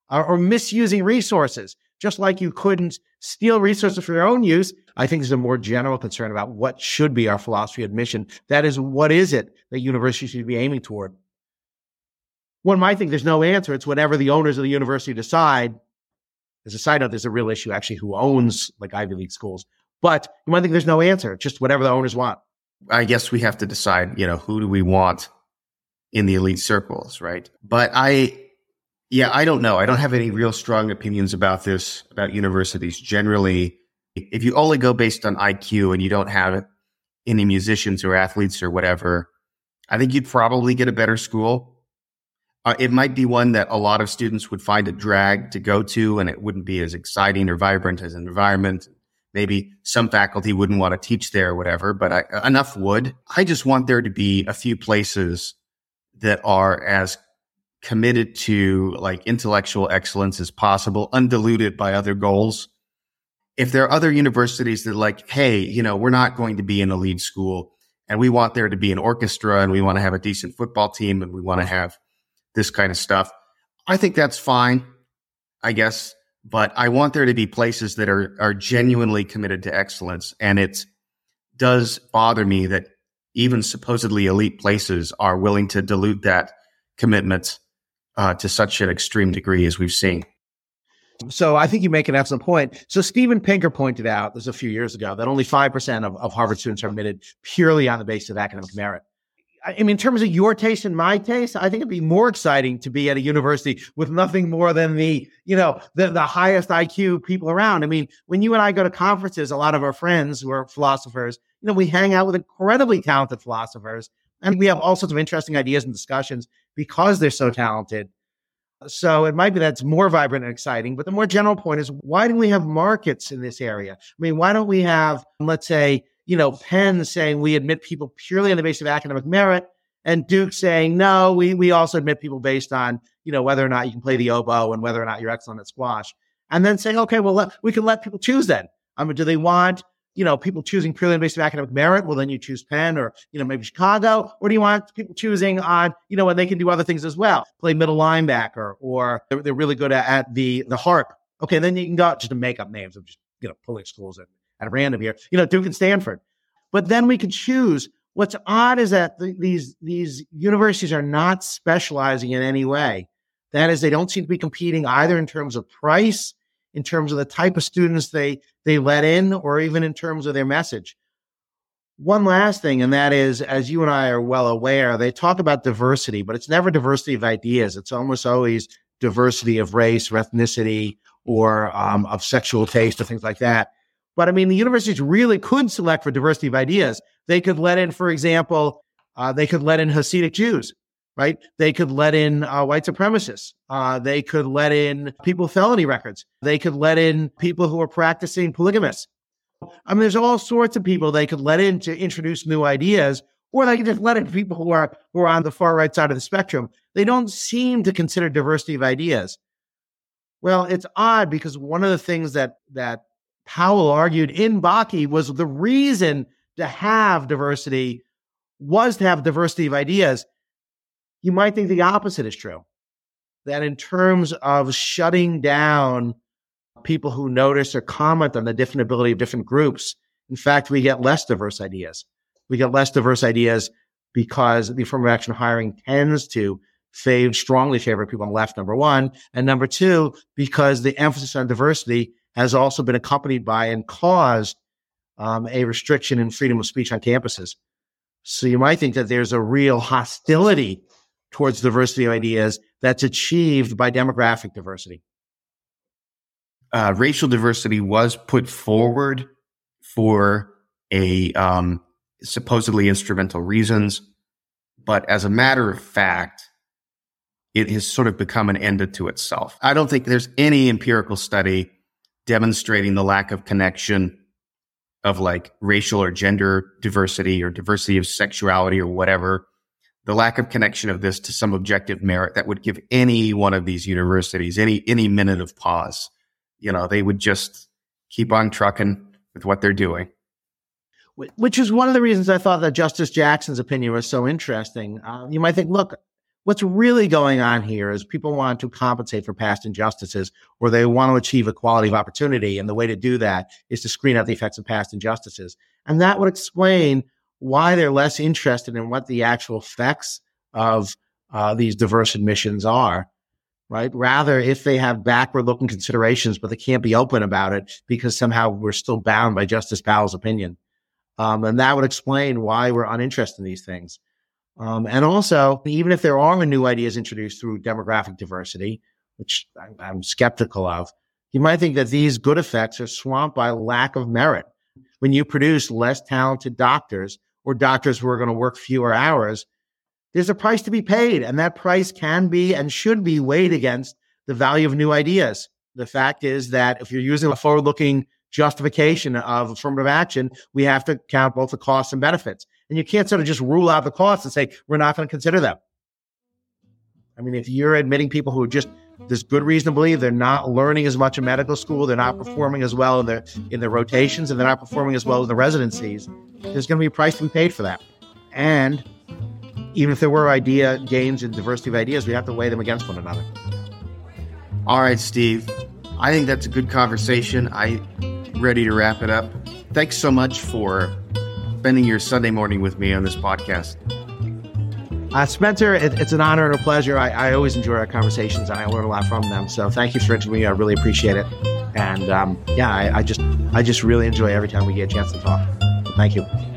or, or misusing resources? Just like you couldn't steal resources for your own use, I think there's a more general concern about what should be our philosophy of admission. That is, what is it that universities should be aiming toward? One might think there's no answer. It's whatever the owners of the university decide. As a side note, there's a real issue actually who owns like Ivy League schools. But you might think there's no answer, just whatever the owners want. I guess we have to decide, you know, who do we want in the elite circles, right? But I, yeah, I don't know. I don't have any real strong opinions about this, about universities generally. If you only go based on IQ and you don't have any musicians or athletes or whatever, I think you'd probably get a better school uh, it might be one that a lot of students would find a drag to go to, and it wouldn't be as exciting or vibrant as an environment. Maybe some faculty wouldn't want to teach there or whatever, but I, enough would. I just want there to be a few places that are as committed to like intellectual excellence as possible, undiluted by other goals. If there are other universities that like, hey, you know, we're not going to be in a lead school and we want there to be an orchestra and we want to have a decent football team and we want to have this kind of stuff. I think that's fine, I guess, but I want there to be places that are are genuinely committed to excellence. And it does bother me that even supposedly elite places are willing to dilute that commitment uh, to such an extreme degree as we've seen. So I think you make an excellent point. So Steven Pinker pointed out this a few years ago that only 5% of, of Harvard students are admitted purely on the basis of academic merit. I mean, in terms of your taste and my taste, I think it'd be more exciting to be at a university with nothing more than the, you know, the, the highest IQ people around. I mean, when you and I go to conferences, a lot of our friends who are philosophers, you know, we hang out with incredibly talented philosophers and we have all sorts of interesting ideas and discussions because they're so talented. Uh, so it might be that's more vibrant and exciting. But the more general point is why do we have markets in this area? I mean, why don't we have, let's say, you know, Penn saying we admit people purely on the basis of academic merit, and Duke saying no, we we also admit people based on you know whether or not you can play the oboe and whether or not you're excellent at squash, and then saying okay, well let, we can let people choose then. I mean, do they want you know, people choosing purely based on academic merit? Well, then you choose Penn or, you know, maybe Chicago. Or do you want people choosing on, you know, when they can do other things as well, play middle linebacker or they're, they're really good at, at, the, the harp. Okay. Then you can go just to make up names of just, you know, pulling schools at, at random here, you know, Duke and Stanford. But then we can choose. What's odd is that th- these, these universities are not specializing in any way. That is, they don't seem to be competing either in terms of price in terms of the type of students they they let in or even in terms of their message. One last thing, and that is, as you and I are well aware, they talk about diversity, but it's never diversity of ideas. It's almost always diversity of race or ethnicity or um, of sexual taste or things like that. But I mean, the universities really could select for diversity of ideas. They could let in, for example, uh, they could let in Hasidic Jews right? They could let in uh, white supremacists. Uh, they could let in people with felony records. They could let in people who are practicing polygamists. I mean, there's all sorts of people they could let in to introduce new ideas, or they could just let in people who are who are on the far right side of the spectrum. They don't seem to consider diversity of ideas. Well, it's odd because one of the things that that Powell argued in Bakke was the reason to have diversity was to have diversity of ideas you might think the opposite is true. That in terms of shutting down people who notice or comment on the different ability of different groups, in fact, we get less diverse ideas. We get less diverse ideas because the affirmative action hiring tends to favor strongly favor people on the left, number one. And number two, because the emphasis on diversity has also been accompanied by and caused um, a restriction in freedom of speech on campuses. So you might think that there's a real hostility towards diversity of ideas that's achieved by demographic diversity. Uh, racial diversity was put forward for a um, supposedly instrumental reasons, but as a matter of fact, it has sort of become an end unto itself. I don't think there's any empirical study demonstrating the lack of connection of like racial or gender diversity or diversity of sexuality or whatever the lack of connection of this to some objective merit that would give any one of these universities any any minute of pause. You know, they would just keep on trucking with what they're doing. Which is one of the reasons I thought that Justice Jackson's opinion was so interesting. Uh, you might think, look, what's really going on here is people want to compensate for past injustices or they want to achieve equality of opportunity. And the way to do that is to screen out the effects of past injustices. And that would explain why they're less interested in what the actual effects of uh, these diverse admissions are, right? Rather, if they have backward looking considerations, but they can't be open about it because somehow we're still bound by Justice Powell's opinion. Um, and that would explain why we're uninterested in these things. Um, and also, even if there are new ideas introduced through demographic diversity, which I'm skeptical of, you might think that these good effects are swamped by lack of merit. When you produce less talented doctors or doctors who are going to work fewer hours, there's a price to be paid. And that price can be and should be weighed against the value of new ideas. The fact is that if you're using a forward looking justification of affirmative action, we have to count both the costs and benefits. And you can't sort of just rule out the costs and say, we're not going to consider them. I mean, if you're admitting people who are just there's good reason to believe they're not learning as much in medical school. They're not performing as well in their in their rotations, and they're not performing as well in the residencies. There's going to be a price to be paid for that. And even if there were idea gains and diversity of ideas, we have to weigh them against one another. All right, Steve. I think that's a good conversation. I ready to wrap it up. Thanks so much for spending your Sunday morning with me on this podcast. Uh, Spencer, it, it's an honor and a pleasure. I, I, always enjoy our conversations and I learn a lot from them. So thank you for interviewing me. I really appreciate it. And um, yeah, I, I, just I just really enjoy every time we get a chance to talk. Thank you.